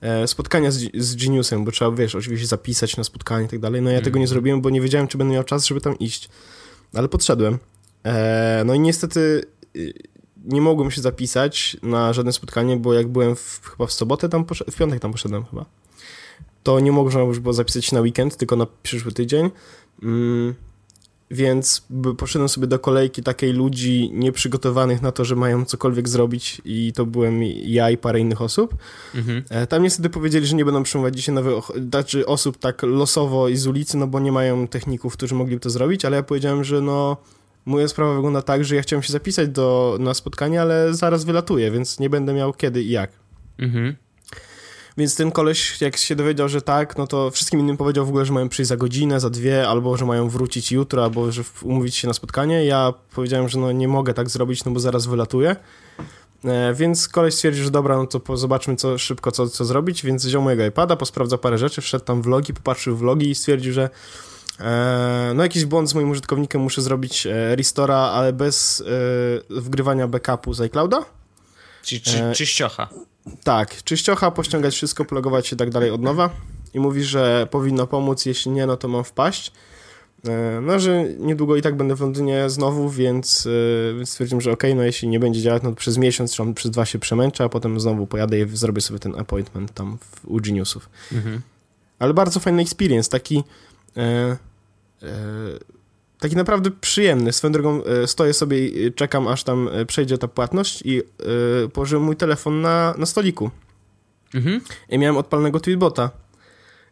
e, spotkania z, z Geniusem, bo trzeba, wiesz, oczywiście zapisać na spotkanie i tak dalej, no ja tego nie zrobiłem, bo nie wiedziałem, czy będę miał czas, żeby tam iść. Ale podszedłem. E, no i niestety y, nie mogłem się zapisać na żadne spotkanie, bo jak byłem w, chyba w sobotę tam poszedłem, w piątek tam poszedłem chyba, to nie można już było zapisać się na weekend, tylko na przyszły tydzień. Mm, więc poszedłem sobie do kolejki takiej ludzi nieprzygotowanych na to, że mają cokolwiek zrobić i to byłem ja i parę innych osób. Mhm. E, tam niestety powiedzieli, że nie będą przyjmować dzisiaj nowych znaczy osób tak losowo i z ulicy, no bo nie mają techników, którzy mogliby to zrobić, ale ja powiedziałem, że no moja sprawa wygląda tak, że ja chciałem się zapisać do, na spotkanie, ale zaraz wylatuję, więc nie będę miał kiedy i jak. Mhm. Więc ten koleś, jak się dowiedział, że tak, no to wszystkim innym powiedział w ogóle, że mają przyjść za godzinę, za dwie, albo że mają wrócić jutro, albo że umówić się na spotkanie. Ja powiedziałem, że no nie mogę tak zrobić, no bo zaraz wylatuję. E, więc koleś stwierdził, że dobra, no to zobaczmy co, szybko, co, co zrobić, więc wziął mojego iPada, posprawdzał parę rzeczy, wszedł tam vlogi, popatrzył vlogi i stwierdził, że no jakiś błąd z moim użytkownikiem, muszę zrobić e, restora, ale bez e, wgrywania backupu z iClouda. Czyli czy, e, czyściocha. Tak, czyściocha, pościągać wszystko, plogować się tak dalej od nowa i mówi, że powinno pomóc, jeśli nie, no to mam wpaść. E, no, że niedługo i tak będę w Londynie znowu, więc, e, stwierdziłem, że ok, no jeśli nie będzie działać, no to przez miesiąc czy przez dwa się przemęczę, a potem znowu pojadę i zrobię sobie ten appointment tam w, u Geniusów. Mhm. Ale bardzo fajny experience, taki e, e, taki naprawdę przyjemny. Swoją drogą e, stoję sobie i czekam, aż tam e, przejdzie ta płatność i yy, położyłem mój telefon na, na stoliku. Mhm. I miałem odpalnego tweetbota.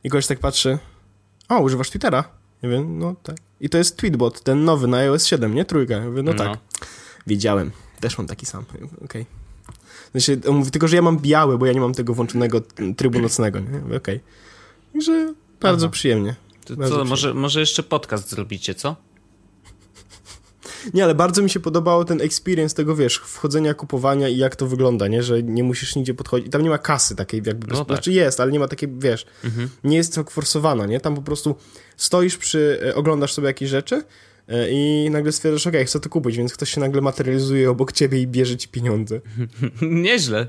I ktoś tak patrzy, o, używasz Twittera? Ja wiem, no tak. I to jest tweetbot, ten nowy na iOS 7, nie? Trójka. Ja mówię, no, no. tak. Wiedziałem. Też mam taki sam. Okej. Okay. Znaczy, on mówi tylko, że ja mam biały, bo ja nie mam tego włączonego trybu nocnego, nie? Okej. Okay. Także bardzo Aha. przyjemnie. To co. Może, może jeszcze podcast zrobicie, co? Nie, ale bardzo mi się podobało ten experience tego, wiesz, wchodzenia, kupowania i jak to wygląda, nie? Że nie musisz nigdzie podchodzić. Tam nie ma kasy takiej jakby, no tak. znaczy jest, ale nie ma takiej, wiesz, mhm. nie jest to forsowana, nie? Tam po prostu stoisz przy, e, oglądasz sobie jakieś rzeczy i nagle stwierdzasz, ok, chcę to kupić, więc ktoś się nagle materializuje obok ciebie i bierze ci pieniądze. Nieźle.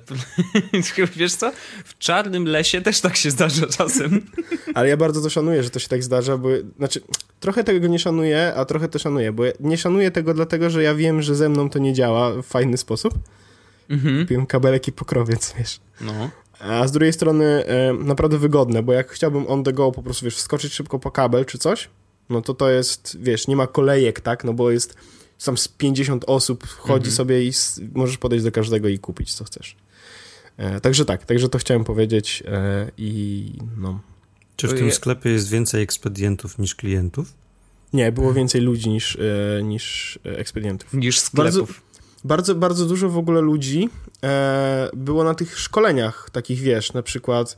Wiesz co? W czarnym lesie też tak się zdarza czasem. Ale ja bardzo to szanuję, że to się tak zdarza, bo znaczy trochę tego nie szanuję, a trochę to szanuję, bo nie szanuję tego dlatego, że ja wiem, że ze mną to nie działa w fajny sposób. Mhm. Kupiłem kabelek i pokrowiec, wiesz. No. A z drugiej strony e, naprawdę wygodne, bo jak chciałbym on the go po prostu, wiesz, wskoczyć szybko po kabel czy coś, no to to jest, wiesz, nie ma kolejek, tak, no bo jest tam z 50 osób, chodzi mhm. sobie i możesz podejść do każdego i kupić, co chcesz. E, także tak, także to chciałem powiedzieć e, i no. Czy w tym sklepie jest więcej ekspedientów niż klientów? Nie, było więcej ludzi niż, e, niż ekspedientów. Niż sklepów. Bardzo, bardzo, bardzo dużo w ogóle ludzi e, było na tych szkoleniach takich, wiesz, na przykład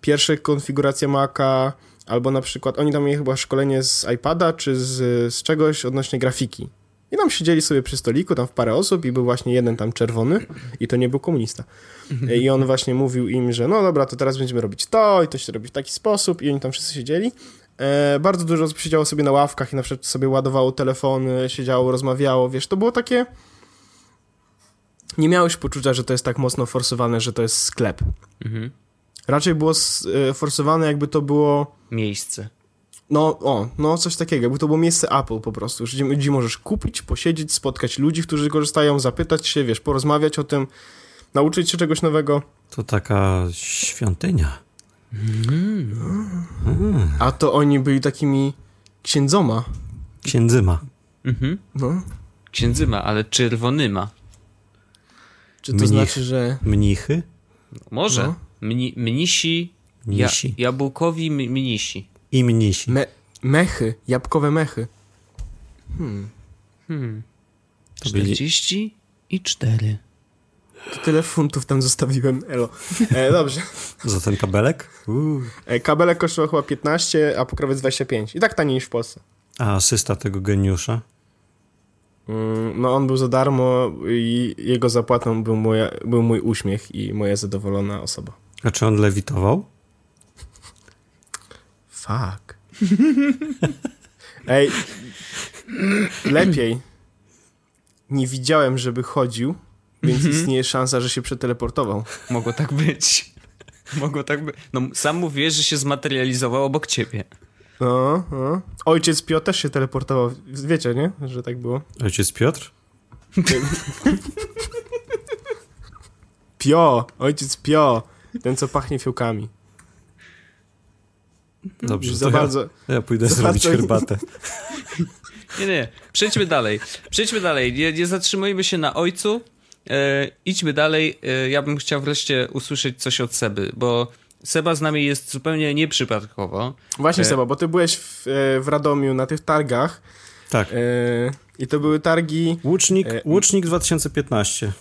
pierwsza konfiguracja Maca, Albo na przykład oni tam mieli chyba szkolenie z iPada czy z, z czegoś odnośnie grafiki. I tam siedzieli sobie przy stoliku, tam w parę osób i był właśnie jeden tam czerwony i to nie był komunista. I on właśnie mówił im, że no dobra, to teraz będziemy robić to i to się robi w taki sposób i oni tam wszyscy siedzieli. E, bardzo dużo osób siedziało sobie na ławkach i na przykład sobie ładowało telefony, siedziało, rozmawiało, wiesz, to było takie... Nie miałeś poczucia, że to jest tak mocno forsowane, że to jest sklep. Mhm. Raczej było e, forsowane, jakby to było... Miejsce. No, o, no coś takiego, jakby to było miejsce Apple po prostu, gdzie, gdzie możesz kupić, posiedzieć, spotkać ludzi, którzy korzystają, zapytać się, wiesz, porozmawiać o tym, nauczyć się czegoś nowego. To taka świątynia. Mm. A to oni byli takimi księdzoma. Księdzyma. Mhm. No. Księdzyma, ale czerwonyma. Czy to Mnich, znaczy, że... Mnichy? Może. No. Mni, mnisi, ja, jabłkowi mnisi. I mnisi. Me, mechy, jabłkowe mechy. Hmm. Hmm. 40 i 4. To tyle funtów tam zostawiłem, elo. E, dobrze. Za ten kabelek? E, kabelek kosztował chyba 15, a pokrowiec 25. I tak taniej niż w Polsce. A asysta tego geniusza? Mm, no on był za darmo i jego zapłatą był, moja, był mój uśmiech i moja zadowolona osoba. A czy on lewitował? Fuck. Ej, lepiej. Nie widziałem, żeby chodził, więc mm -hmm. istnieje szansa, że się przeteleportował. Mogło tak być. Mogło tak być. No, sam mówisz, że się zmaterializował obok ciebie. No, no. Ojciec Pio też się teleportował. Wiecie, nie? Że tak było. Ojciec Piotr? Pio! Ojciec Pio! Ten, co pachnie fiołkami. Dobrze, za ja, bardzo... ja pójdę za zrobić bardzo- herbatę. Nie, nie, przejdźmy dalej. Przejdźmy dalej. Nie, nie zatrzymujmy się na ojcu. E, idźmy dalej. E, ja bym chciał wreszcie usłyszeć coś od Seby, bo Seba z nami jest zupełnie nieprzypadkowo. Właśnie, E. Seba, bo ty byłeś w, e, w Radomiu na tych targach Tak. e, i to były targi... Łucznik, E, Łucznik 2015.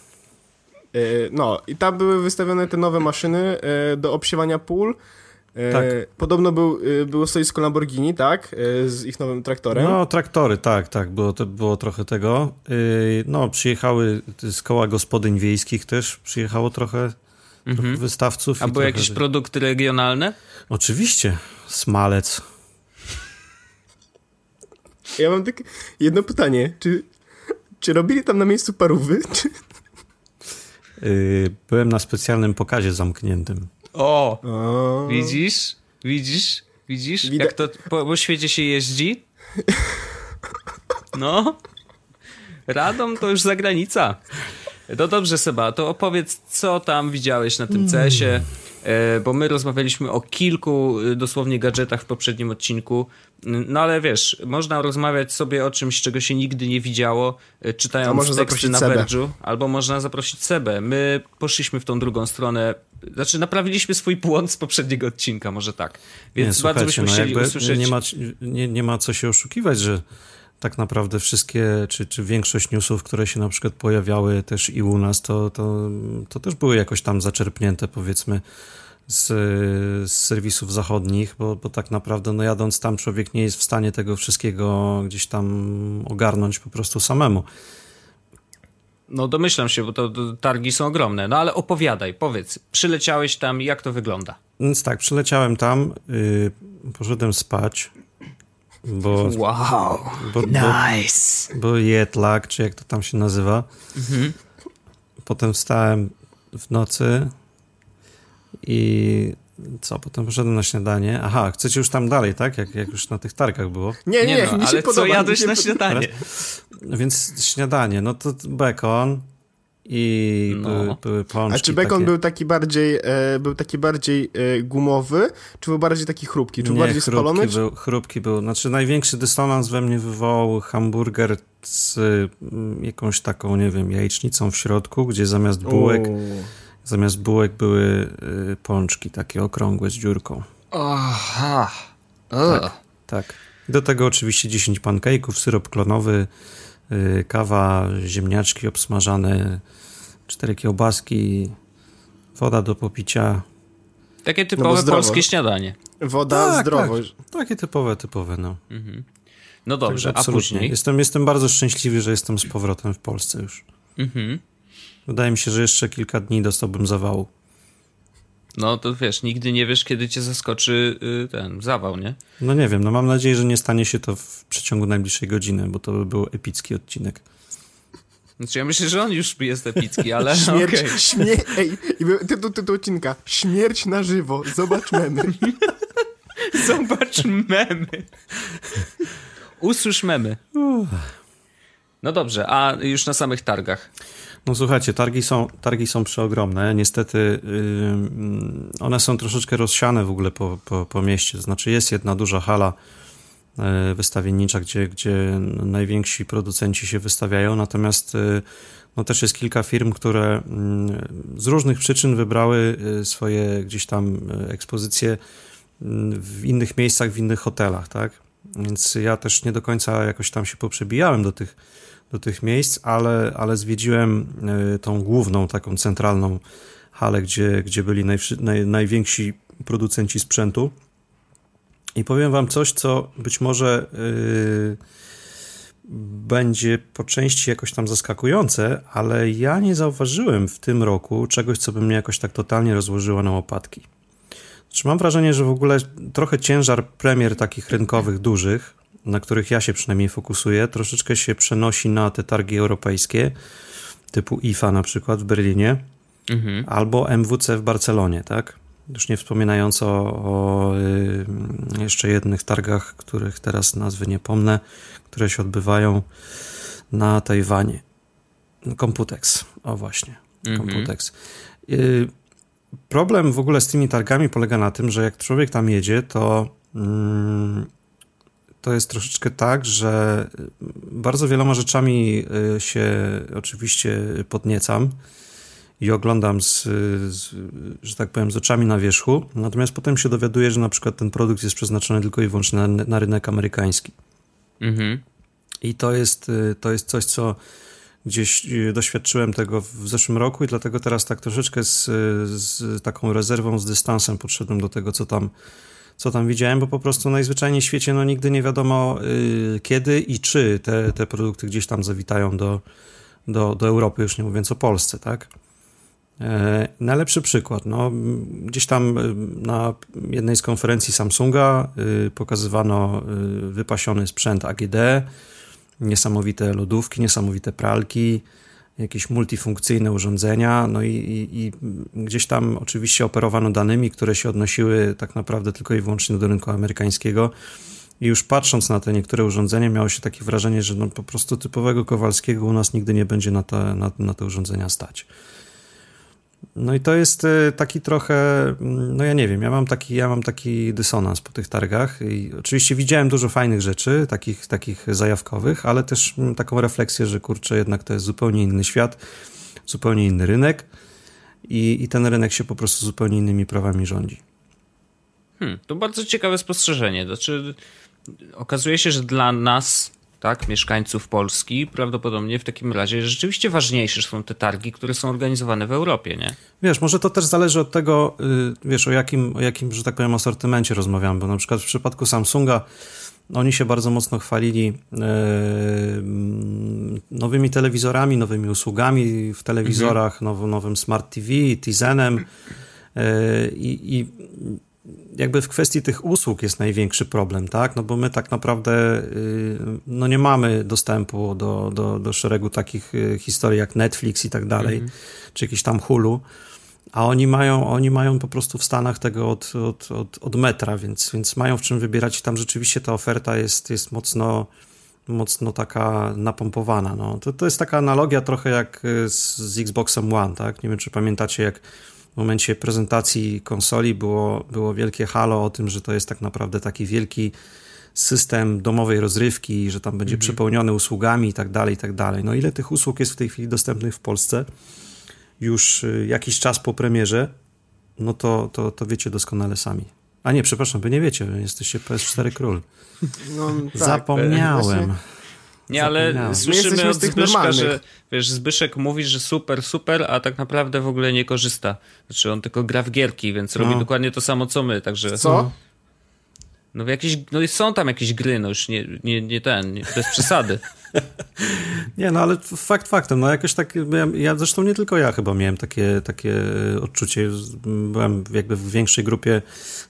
E, No, i tam były wystawione te nowe maszyny e, do obsiewania pól. E, Tak. Podobno był, było stoisko Lamborghini, tak? Z ich nowym traktorem. No, traktory, tak, tak, było, to, było trochę tego. No, przyjechały z koła gospodyń wiejskich też, przyjechało trochę, trochę Mhm. wystawców. A były jakieś produkty regionalne? Oczywiście, smalec. Ja mam takie jedno pytanie. Czy, czy robili tam na miejscu parówy? Czy... Yy, byłem na specjalnym pokazie zamkniętym. O! O, Widzisz? Widzisz? Widzisz? Jak to po, po świecie się jeździ? No. Radom to już zagranica. No dobrze, Seba, to opowiedz, co tam widziałeś na tym CS-ie, e, bo my rozmawialiśmy o kilku e, dosłownie gadżetach w poprzednim odcinku. No ale wiesz, można rozmawiać sobie o czymś, czego się nigdy nie widziało, e, czytając można teksty na. Verge'u, albo można zaprosić Sebę. My poszliśmy w tą drugą stronę, znaczy naprawiliśmy swój błąd z poprzedniego odcinka, może tak. Więc nie, bardzo byśmy no chcieli usłyszeć... Nie ma, nie, nie ma co się oszukiwać, że tak naprawdę wszystkie, czy, czy większość newsów, które się na przykład pojawiały też i u nas, to, to, to też były jakoś tam zaczerpnięte, powiedzmy, z, z serwisów zachodnich, bo, bo tak naprawdę, no jadąc tam, człowiek nie jest w stanie tego wszystkiego gdzieś tam ogarnąć po prostu samemu. No domyślam się, bo to, to targi są ogromne. No ale opowiadaj, powiedz, przyleciałeś tam, jak to wygląda? Więc tak, przyleciałem tam, yy, poszedłem spać, bo, Wow, bo, bo, nice. bo jet lag, czy jak to tam się nazywa. Potem wstałem w nocy i co, potem poszedłem na śniadanie. Aha, chcecie już tam dalej, tak? Jak, jak już na tych targach było. Nie, nie, Nie, no, mi się ale podoba. co jadłeś na śniadanie? Więc śniadanie, no to bekon i No. były, były pączki A czy bekon takie. był taki bardziej, e, był taki bardziej e, gumowy, czy był bardziej taki chrupki? Czy był Nie, bardziej chrupki spalony? Czy... był, chrupki był. Znaczy największy dysonans we mnie wywołał hamburger z mm, jakąś taką, nie wiem, jajecznicą w środku, gdzie zamiast bułek, zamiast bułek były y, pączki takie okrągłe z dziurką. Aha. Tak. Do tego oczywiście 10 pancake'ów, syrop klonowy, y, kawa, ziemniaczki obsmażane, cztery kiełbaski, woda do popicia. Takie No typowe zdrowo. polskie śniadanie. Woda, Tak, zdrowo. Takie typowe, typowe, no. No dobrze, Także a absolutnie. później? Jestem, jestem bardzo szczęśliwy, że jestem z powrotem w Polsce już. Mhm. Wydaje mi się, że jeszcze kilka dni dostałbym zawału. No to wiesz, nigdy nie wiesz, kiedy cię zaskoczy y, ten zawał, nie? No nie wiem, no mam nadzieję, że nie stanie się to w przeciągu najbliższej godziny, bo to by był epicki odcinek. Znaczy ja myślę, że on już jest epicki, ale Śmierć, okej. śmie... Ej, tytuł, tytuł odcinka. Śmierć na żywo. Zobacz memy. Zobacz memy. Usłysz memy. No dobrze, a już na samych targach. No słuchajcie, targi są, targi są przeogromne. Niestety yy, one są troszeczkę rozsiane w ogóle po, po, po mieście. To znaczy jest jedna duża hala yy, wystawiennicza, gdzie, gdzie najwięksi producenci się wystawiają, natomiast yy, no też jest kilka firm, które z różnych przyczyn wybrały swoje gdzieś tam ekspozycje w innych miejscach, w innych hotelach, tak? Więc ja też nie do końca jakoś tam się poprzebijałem do tych do tych miejsc, ale, ale zwiedziłem y, tą główną, taką centralną halę, gdzie, gdzie byli naj, najwięksi producenci sprzętu. I powiem wam coś, co być może y, będzie po części jakoś tam zaskakujące, ale ja nie zauważyłem w tym roku czegoś, co by mnie jakoś tak totalnie rozłożyło na łopatki. Znaczy mam wrażenie, że w ogóle trochę ciężar premier takich rynkowych, dużych, na których ja się przynajmniej fokusuję, troszeczkę się przenosi na te targi europejskie, typu IFA na przykład w Berlinie, Mhm. albo MWC w Barcelonie, tak? Już nie wspominając o, o y, jeszcze jednych targach, których teraz nazwy nie pomnę, które się odbywają na Tajwanie. Computex, o właśnie, mhm. Computex. Y, problem w ogóle z tymi targami polega na tym, że jak człowiek tam jedzie, to mm, to jest troszeczkę tak, że bardzo wieloma rzeczami y, się oczywiście podniecam i oglądam z, z, że tak powiem, z oczami na wierzchu, natomiast potem się dowiaduję, że na przykład ten produkt jest przeznaczony tylko i wyłącznie na, na rynek amerykański. Mhm. I to jest, y, to jest coś, co gdzieś y, doświadczyłem tego w zeszłym roku i dlatego teraz tak troszeczkę z, z taką rezerwą, z dystansem podszedłem do tego, co tam, co tam widziałem, bo po prostu najzwyczajniej w świecie no, nigdy nie wiadomo y, kiedy i czy te, te produkty gdzieś tam zawitają do, do, do Europy, już nie mówiąc o Polsce, tak? E, najlepszy przykład. No, gdzieś tam y, na jednej z konferencji Samsunga y, pokazywano wypasiony sprzęt AGD, niesamowite lodówki, niesamowite pralki, jakieś multifunkcyjne urządzenia, no i, i, i, gdzieś tam oczywiście operowano danymi, które się odnosiły tak naprawdę tylko i wyłącznie do rynku amerykańskiego. I już patrząc na te niektóre urządzenia, miało się takie wrażenie, że no po prostu typowego Kowalskiego u nas nigdy nie będzie na te, na, na te urządzenia stać. No i to jest y, taki trochę, mm, no ja nie wiem, ja mam taki, ja mam taki dysonans po tych targach i oczywiście widziałem dużo fajnych rzeczy, takich, takich zajawkowych, ale też mm, taką refleksję, że kurczę, jednak to jest zupełnie inny świat, zupełnie inny rynek i, i ten rynek się po prostu zupełnie innymi prawami rządzi. Hmm, to bardzo ciekawe spostrzeżenie. Znaczy, okazuje się, że dla nas tak, mieszkańców Polski, prawdopodobnie w takim razie rzeczywiście ważniejsze są te targi, które są organizowane w Europie, nie? Wiesz, może to też zależy od tego, y, wiesz, o jakim, o jakim, że tak powiem, asortymencie rozmawiamy, bo na przykład w przypadku Samsunga oni się bardzo mocno chwalili yy, nowymi telewizorami, nowymi usługami w telewizorach, mhm. now, nowym Smart TV, Tizenem yy, i jakby w kwestii tych usług jest największy problem, tak? No bo my tak naprawdę y, no nie mamy dostępu do, do, do szeregu takich y, historii jak Netflix i tak dalej, mm -hmm. czy jakiś tam Hulu, a oni mają, oni mają po prostu w Stanach tego od, od, od, od metra, więc, więc mają w czym wybierać tam rzeczywiście ta oferta jest, jest mocno mocno taka napompowana. No. To, to jest taka analogia trochę jak z, z Xboxem One, tak? Nie wiem, czy pamiętacie, jak w momencie prezentacji konsoli było, było wielkie halo o tym, że to jest tak naprawdę taki wielki system domowej rozrywki, że tam będzie mhm. przepełniony usługami i tak dalej, i tak dalej. No ile tych usług jest w tej chwili dostępnych w Polsce? Już y, jakiś czas po premierze, no to, to, to wiecie doskonale sami. A nie, przepraszam, wy nie wiecie, jesteście PS4 Król. No, tak, Zapomniałem. Nie, ale słyszymy od Zbyszka, że wiesz, Zbyszek mówi, że super, super, a tak naprawdę w ogóle nie korzysta. Znaczy on tylko gra w gierki, więc no. robi dokładnie to samo co my, także... Co? No jakieś, no są tam jakieś gry, no już nie, nie, nie ten, nie, bez przesady. nie, no ale fakt faktem, no jakoś tak, ja, ja, zresztą nie tylko ja chyba miałem takie, takie odczucie, byłem jakby w większej grupie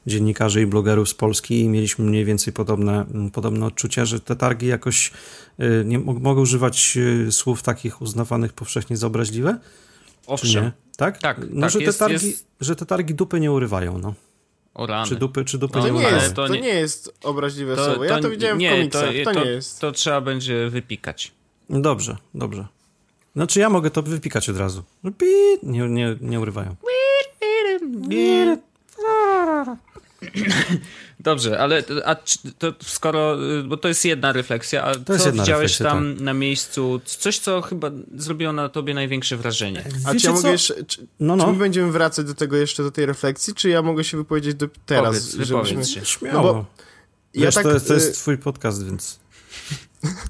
dziennikarzy i blogerów z Polski i mieliśmy mniej więcej podobne, podobne odczucia, że te targi jakoś y, nie mogą używać y, słów takich uznawanych powszechnie za obraźliwe? Owszem. Tak? Tak. No, tak, że, jest, te targi, jest... że te targi dupy nie urywają, no. O rany. Czy dupy, czy dupy no, nie, nie jest, to, nie, to nie jest obraźliwe to, słowo. Ja to, widziałem nie, w komiksach. To, to, nie jest. To trzeba będzie wypikać. Dobrze, dobrze. Znaczy ja mogę to wypikać od razu. Nie, nie, nie urywają. Dobrze, ale a, to skoro, bo to jest jedna refleksja, a to co widziałeś tam tak. na miejscu, coś, co chyba zrobiło na tobie największe wrażenie? A czy ja mogę jeszcze, czy, no, no. czy my będziemy wracać do tego jeszcze, do tej refleksji, czy ja mogę się wypowiedzieć do teraz? Powiedz, żebyśmy... się. Śmiało. No bo ja Wiesz, tak, to, jest, to jest y- twój podcast, więc...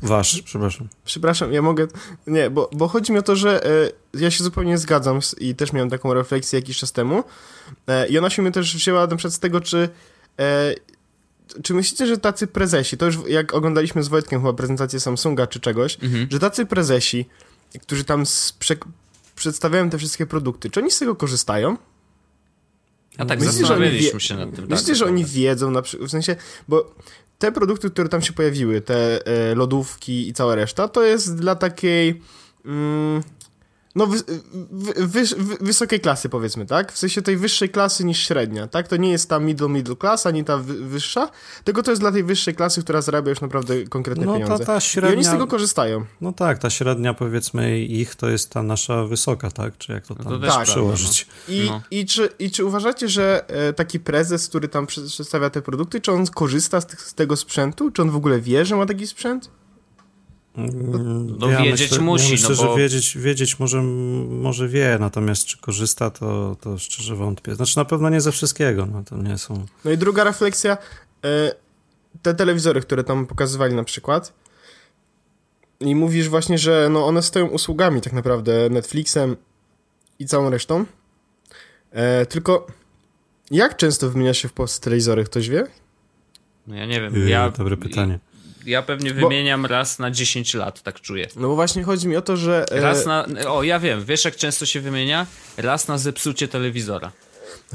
Wasz, przepraszam. Przepraszam, ja mogę. Nie, bo, bo chodzi mi o to, że e, ja się zupełnie zgadzam z, i też miałem taką refleksję jakiś czas temu. E, I ona się mnie też wzięła na przykład z tego, czy. E, czy myślicie, że tacy prezesi, to już jak oglądaliśmy z Wojtkiem chyba prezentację Samsunga czy czegoś, mhm. że tacy prezesi, którzy tam przedstawiają te wszystkie produkty, czy oni z tego korzystają? A tak myślicie, zastanawialiśmy się nad tym. Myślicie, tak, że oni wiedzą, na przykład, w sensie, bo te produkty, które tam się pojawiły, te e, lodówki i cała reszta, to jest dla takiej... Mm, no wy, wy, wy, wysokiej klasy powiedzmy, tak? W sensie tej wyższej klasy niż średnia, tak? To nie jest ta middle, middle class, ani ta wyższa, tylko to jest dla tej wyższej klasy, która zarabia już naprawdę konkretne no, pieniądze. Ta, ta średnia, I oni z tego korzystają. No tak, ta średnia powiedzmy ich to jest ta nasza wysoka, tak? Czy jak to tam No to tak, przełożyć. I, No. i, czy, I czy uważacie, że e, taki prezes, który tam przedstawia te produkty, czy on korzysta z, tych, z tego sprzętu? Czy on w ogóle wie, że ma taki sprzęt? No wiedzieć musi, ja myślę, no bo- że wiedzieć, wiedzieć może, może wie, natomiast czy korzysta, to, to szczerze wątpię. Znaczy na pewno nie ze wszystkiego, no to nie są... No i druga refleksja, e, te telewizory, które tam pokazywali na przykład i mówisz właśnie, że no one stoją usługami tak naprawdę, Netflixem i całą resztą, e, tylko jak często wymienia się w Polsce telewizory, ktoś wie? No ja nie wiem. Yy, Ja, Dobre pytanie. Ja pewnie Bo- wymieniam raz na 10 lat, tak czuję. No bo właśnie chodzi mi o to, że... e, Raz na. O, ja wiem, wiesz jak często się wymienia? Raz na zepsucie telewizora.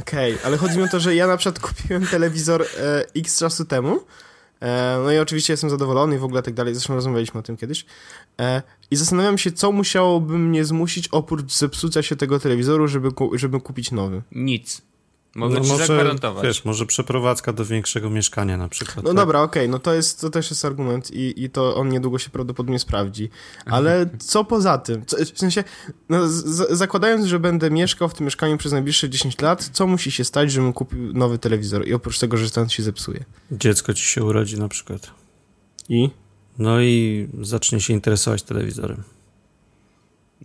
Okej, ale chodzi mi o to, że ja na przykład kupiłem telewizor e, x czasu temu. E, no i oczywiście jestem zadowolony i w ogóle tak dalej. Zresztą rozmawialiśmy o tym kiedyś. E, I zastanawiam się, co musiałoby mnie zmusić oprócz zepsucia się tego telewizoru, żeby, ku, żeby kupić nowy. Nic. Mogę No ci może, zagwarantować. wiesz, może przeprowadzka do większego mieszkania na przykład. No tak? dobra, okej, no to jest, to też jest argument i, i to on niedługo się prawdopodobnie sprawdzi. Ale co poza tym? Co, w sensie, no, z, zakładając, że będę mieszkał w tym mieszkaniu przez najbliższe 10 lat, co musi się stać, żebym kupił nowy telewizor i oprócz tego, że ten się zepsuje? Dziecko ci się urodzi na przykład. I? No i zacznie się interesować telewizorem.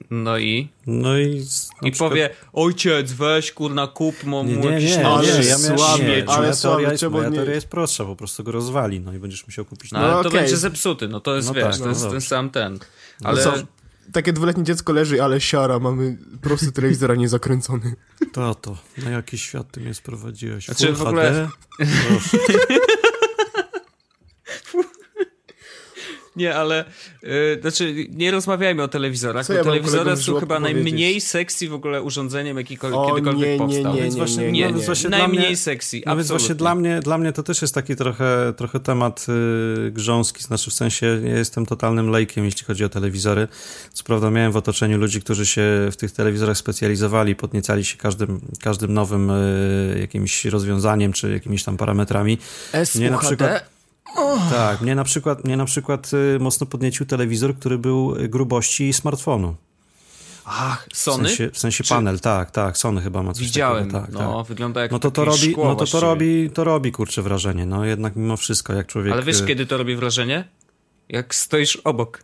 No i. No i... I przykład- powie, ojciec, weź kurna, kup mu, Nie, nie, jakiś nie, ale nie, ja nie, ale moja słaby, teoria, jest, czemu moja nie- teoria jest prostsza, po prostu go rozwali, no i będziesz musiał kupić No, nowy. ale No to będzie zepsuty, no to jest, No wiesz, tak, to, no jest ten sam ten. Ale Ale co? Takie dwuletnie dziecko leży, ale siara, mamy prosty telewizor, a nie zakręcony. Tato, na jaki świat ty mnie sprowadziłeś? Znaczy, Full w ogóle- HD? Proszę. Nie, ale y, znaczy nie rozmawiajmy o telewizorach, Co bo ja telewizory są chyba najmniej sexy w ogóle urządzeniem, jakikol- O, kiedykolwiek nie, nie, powstał. nie, Więc nie, właśnie, nie, nie. właśnie najmniej mnie, sexy, no więc właśnie dla mnie, dla mnie to też jest taki trochę, trochę temat y, grząski, znaczy w sensie ja jestem totalnym lejkiem, jeśli chodzi o telewizory. Co prawda miałem w otoczeniu ludzi, którzy się w tych telewizorach specjalizowali, podniecali się każdym, każdym nowym y, jakimś rozwiązaniem, czy jakimiś tam parametrami. Nie, na przykład- Tak, mnie na przykład, mnie na przykład y, mocno podniecił telewizor, który był y, grubości smartfonu. Ach, W Sony? sensie, w sensie Czy- panel, tak, tak, Sony chyba ma coś Widziałem, takiego. Tak, no, tak. wygląda jak No to to robi, szkło no to, to robi, to robi kurczę wrażenie, no jednak mimo wszystko, jak człowiek... Ale wiesz, y, kiedy to robi wrażenie? Jak stoisz obok.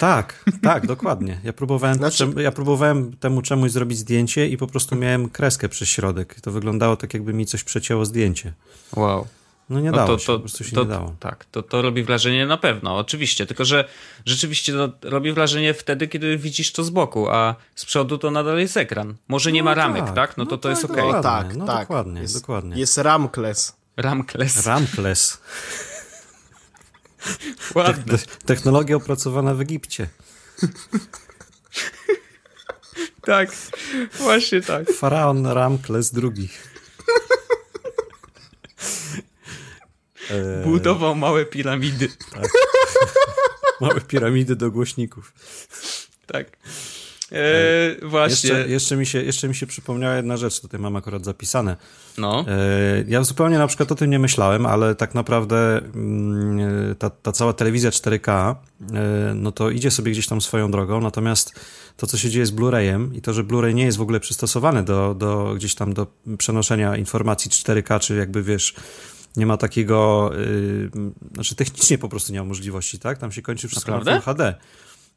Tak, tak, dokładnie. Ja próbowałem, Znaczy- czem, ja próbowałem temu czemuś zrobić zdjęcie i po prostu miałem kreskę przez środek. To wyglądało tak, jakby mi coś przecięło zdjęcie. Wow. No nie No dało to, się, to, po prostu się to, nie dało. Tak, to, to robi wrażenie na pewno, oczywiście. Tylko, że rzeczywiście to robi wrażenie wtedy, kiedy widzisz to z boku, a z przodu to nadal jest ekran. Może nie No ma ramek, tak, tak? No to no to jest tak, okej. dokładnie. O, tak, no tak. dokładnie, jest, dokładnie. Jest Ramkles. Ramkles. Ramkles. Ładne. Te- Technologia opracowana w Egipcie. Tak, właśnie tak. Faraon Ramkles II. Budował małe piramidy. Małe piramidy do głośników. Tak. E, właśnie. Jeszcze, jeszcze, mi się, jeszcze mi się przypomniała jedna rzecz, tutaj mam akurat zapisane. No. E, Ja zupełnie na przykład o tym nie myślałem, ale tak naprawdę mm, ta, ta cała telewizja 4K, e, no to idzie sobie gdzieś tam swoją drogą, natomiast to, co się dzieje z Blu-rayem i to, że Blu-ray nie jest w ogóle przystosowany do, do gdzieś tam do przenoszenia informacji 4K, czy jakby wiesz, nie ma takiego, y, znaczy technicznie po prostu nie ma możliwości, tak? Tam się kończy wszystko Naprawdę? na Full HD.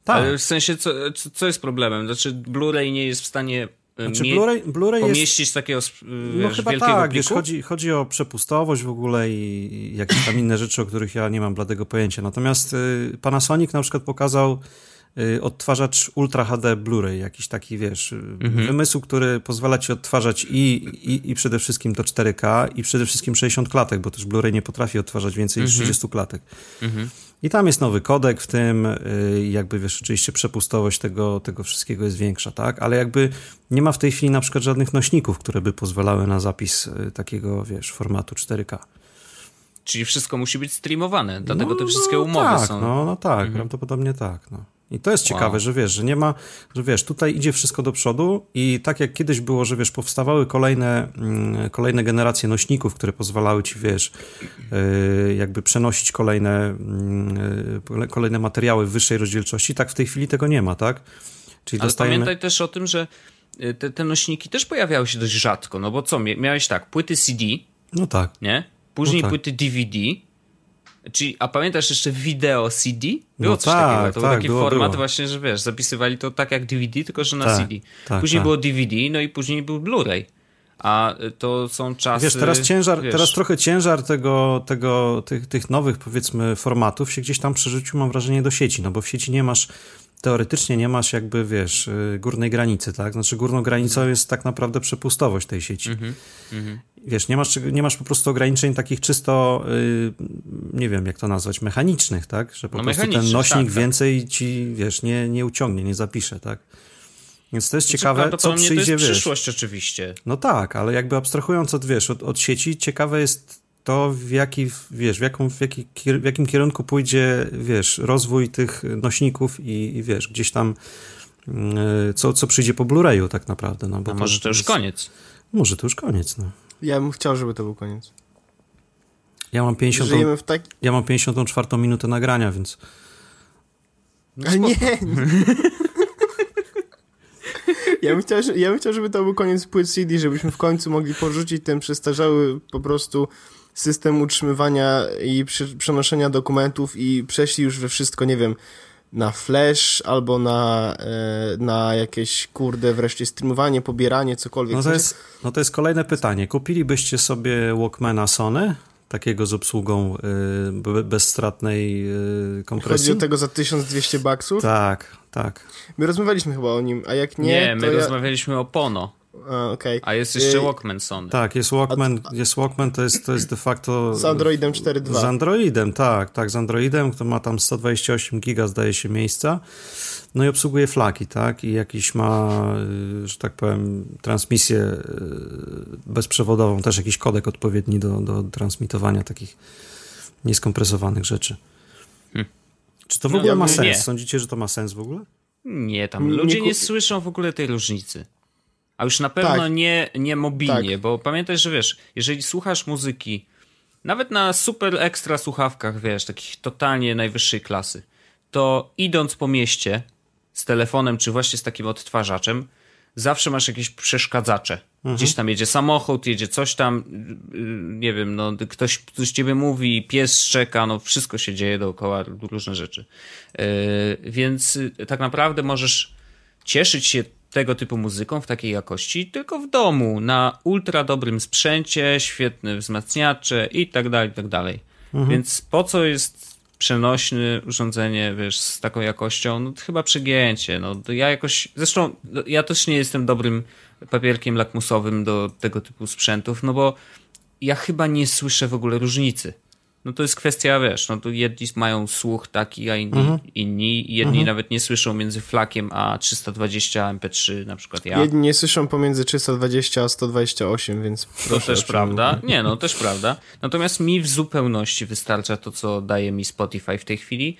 Tak. Ale w sensie, co, co, jest problemem? Znaczy, Blu-ray nie jest w stanie e, Znaczy Blu-ray, Blu-ray jest... pomieścić takiego s- No wiesz, chyba wielkiego tak, pliku? wiesz, chodzi, chodzi o przepustowość w ogóle i i jakieś tam inne rzeczy, o których ja nie mam bladego pojęcia. Natomiast y, Panasonic na przykład pokazał y, odtwarzacz Ultra HD Blu-ray, jakiś taki, wiesz, y, wymysł, który pozwala ci odtwarzać i, i, i przede wszystkim to 4K i przede wszystkim 60 klatek, bo też Blu-ray nie potrafi odtwarzać więcej niż 30 klatek. I tam jest nowy kodek w tym, y, jakby wiesz, oczywiście przepustowość tego, tego wszystkiego jest większa, tak? Ale jakby nie ma w tej chwili na przykład żadnych nośników, które by pozwalały na zapis y, takiego, wiesz, formatu 4K. Czyli wszystko musi być streamowane, dlatego no, te wszystkie no, umowy tak, są. No, no tak, prawdopodobnie tak, no. I to jest ciekawe, wow. że wiesz, że nie ma, że wiesz, tutaj idzie wszystko do przodu i tak jak kiedyś było, że wiesz, powstawały kolejne, mm, kolejne generacje nośników, które pozwalały ci, wiesz, yy, jakby przenosić kolejne, yy, kolejne materiały w wyższej rozdzielczości, tak w tej chwili tego nie ma, tak? Czyli Ale dostajemy... pamiętaj też o tym, że y, te, te nośniki też pojawiały się dość rzadko, no bo co, miałeś tak, płyty CD, no tak. Nie? Później no tak. płyty DVD, Czyli, a pamiętasz jeszcze wideo CD? Było no coś tak, takiego. To tak, był taki było, format było. właśnie, że wiesz, zapisywali to tak jak DVD, tylko że na tak, CD. Tak, później tak. było DVD, no i później był Blu-ray. A to są czasy. Wiesz, teraz ciężar, wiesz... teraz trochę ciężar tego, tego, tych, tych nowych, powiedzmy, formatów się gdzieś tam przerzucił, mam wrażenie, do sieci, no bo w sieci nie masz teoretycznie nie masz jakby, wiesz, y, górnej granicy, tak? Znaczy górną granicą mhm. jest tak naprawdę przepustowość tej sieci. Mm -hmm. Wiesz, nie masz, nie masz po prostu ograniczeń takich czysto, yy, nie wiem jak to nazwać, mechanicznych, tak? Że po no prostu ten nośnik tak, tak. więcej tak. ci, wiesz, nie, nie uciągnie, nie zapisze, tak? Więc to jest znaczy, ciekawe, co przyjdzie, to jest wiesz. przyszłość oczywiście. No tak, ale jakby abstrahując od, wiesz, od, od sieci, ciekawe jest to, w, jaki, wiesz, w, jaką, w, jaki, w jakim kierunku pójdzie, wiesz, rozwój tych nośników i, i wiesz, gdzieś tam mm, co, co przyjdzie po Blu-rayu tak naprawdę. No, bo A to, może to już jest, koniec. Może to już koniec, no. Ja bym chciał, żeby to był koniec. Ja mam 50. Żyjemy w tak... Ja mam 54 minutę nagrania, więc. No Ale nie! ja, bym chciał, ja bym chciał, żeby to był koniec płyt CD, żebyśmy w końcu mogli porzucić ten przestarzały po prostu system utrzymywania i przenoszenia dokumentów i przeszli już we wszystko, nie wiem, na flash albo na, e, na jakieś, kurde, wreszcie streamowanie, pobieranie, cokolwiek. No to, jest, no to jest kolejne pytanie. Kupilibyście sobie Walkmana Sony? Takiego z obsługą y, bezstratnej y, kompresji? Chodzi o tego za 1200 baksów? Tak, tak. My rozmawialiśmy chyba o nim, a jak nie. Nie, my ja... rozmawialiśmy o Pono. A, okay. A jest jeszcze y, Walkman Sony. Tak, jest Walkman, jest Walkman to jest, to jest de facto... Z Androidem 4.2. Z Androidem, tak, tak, z Androidem, który ma tam 128 giga, zdaje się, miejsca. No i obsługuje flaki, tak, i jakiś ma, y, że tak powiem, transmisję y, bezprzewodową, też jakiś kodek odpowiedni do, do transmitowania takich nieskompresowanych rzeczy. Hmm. Czy to w no, ogóle ma sens? Nie. Sądzicie, że to ma sens w ogóle? Nie, tam ludzie nie, nie słyszą w ogóle tej różnicy. A już na pewno tak. nie, nie mobilnie, tak. bo pamiętaj, że wiesz, jeżeli słuchasz muzyki, nawet na super ekstra słuchawkach, wiesz, takich totalnie najwyższej klasy, to idąc po mieście z telefonem, czy właśnie z takim odtwarzaczem, zawsze masz jakieś przeszkadzacze. Mhm. Gdzieś tam jedzie samochód, jedzie coś tam, y, nie wiem, no, ktoś coś ciebie mówi, pies szczeka, no wszystko się dzieje dookoła, różne rzeczy. Yy, więc y, tak naprawdę możesz cieszyć się tego typu muzyką w takiej jakości, tylko w domu, na ultra dobrym sprzęcie, świetne wzmacniacze i tak dalej, i tak dalej. Mhm. Więc po co jest przenośne urządzenie, wiesz, z taką jakością? No chyba przegięcie. No, ja jakoś, zresztą no, ja też nie jestem dobrym papierkiem lakmusowym do tego typu sprzętów, no bo ja chyba nie słyszę w ogóle różnicy no to jest kwestia, wiesz, no to jedni mają słuch taki, a inni, mhm. inni jedni mhm. nawet nie słyszą między flakiem a 320 MP3, na przykład ja. Jedni nie słyszą pomiędzy 320 a 128, więc To też prawda. Nie, no też prawda. Natomiast mi w zupełności wystarcza to, co daje mi Spotify w tej chwili.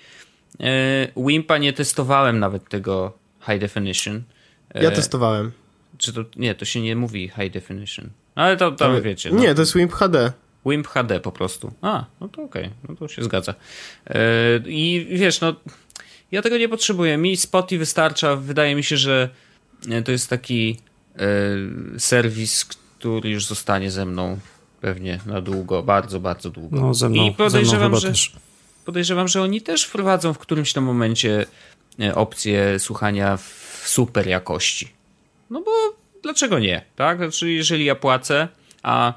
E, Wimpa nie testowałem nawet tego High Definition. E, ja testowałem. Czy to, nie, to się nie mówi High Definition. Ale to, to wiecie. No. Nie, to jest Wimp HD. WIMP HD po prostu. A, no to okej, okay. no to się zgadza. Yy, I wiesz, no ja tego nie potrzebuję. Mi Spotify wystarcza. Wydaje mi się, że e, to jest taki yy, serwis, który już zostanie ze mną pewnie na długo, bardzo, bardzo długo. No, ze mną, I podejrzewam, ze że, też. podejrzewam, że oni też wprowadzą w którymś tam momencie opcję słuchania w super jakości. No bo dlaczego nie, tak? Znaczy, jeżeli ja płacę, a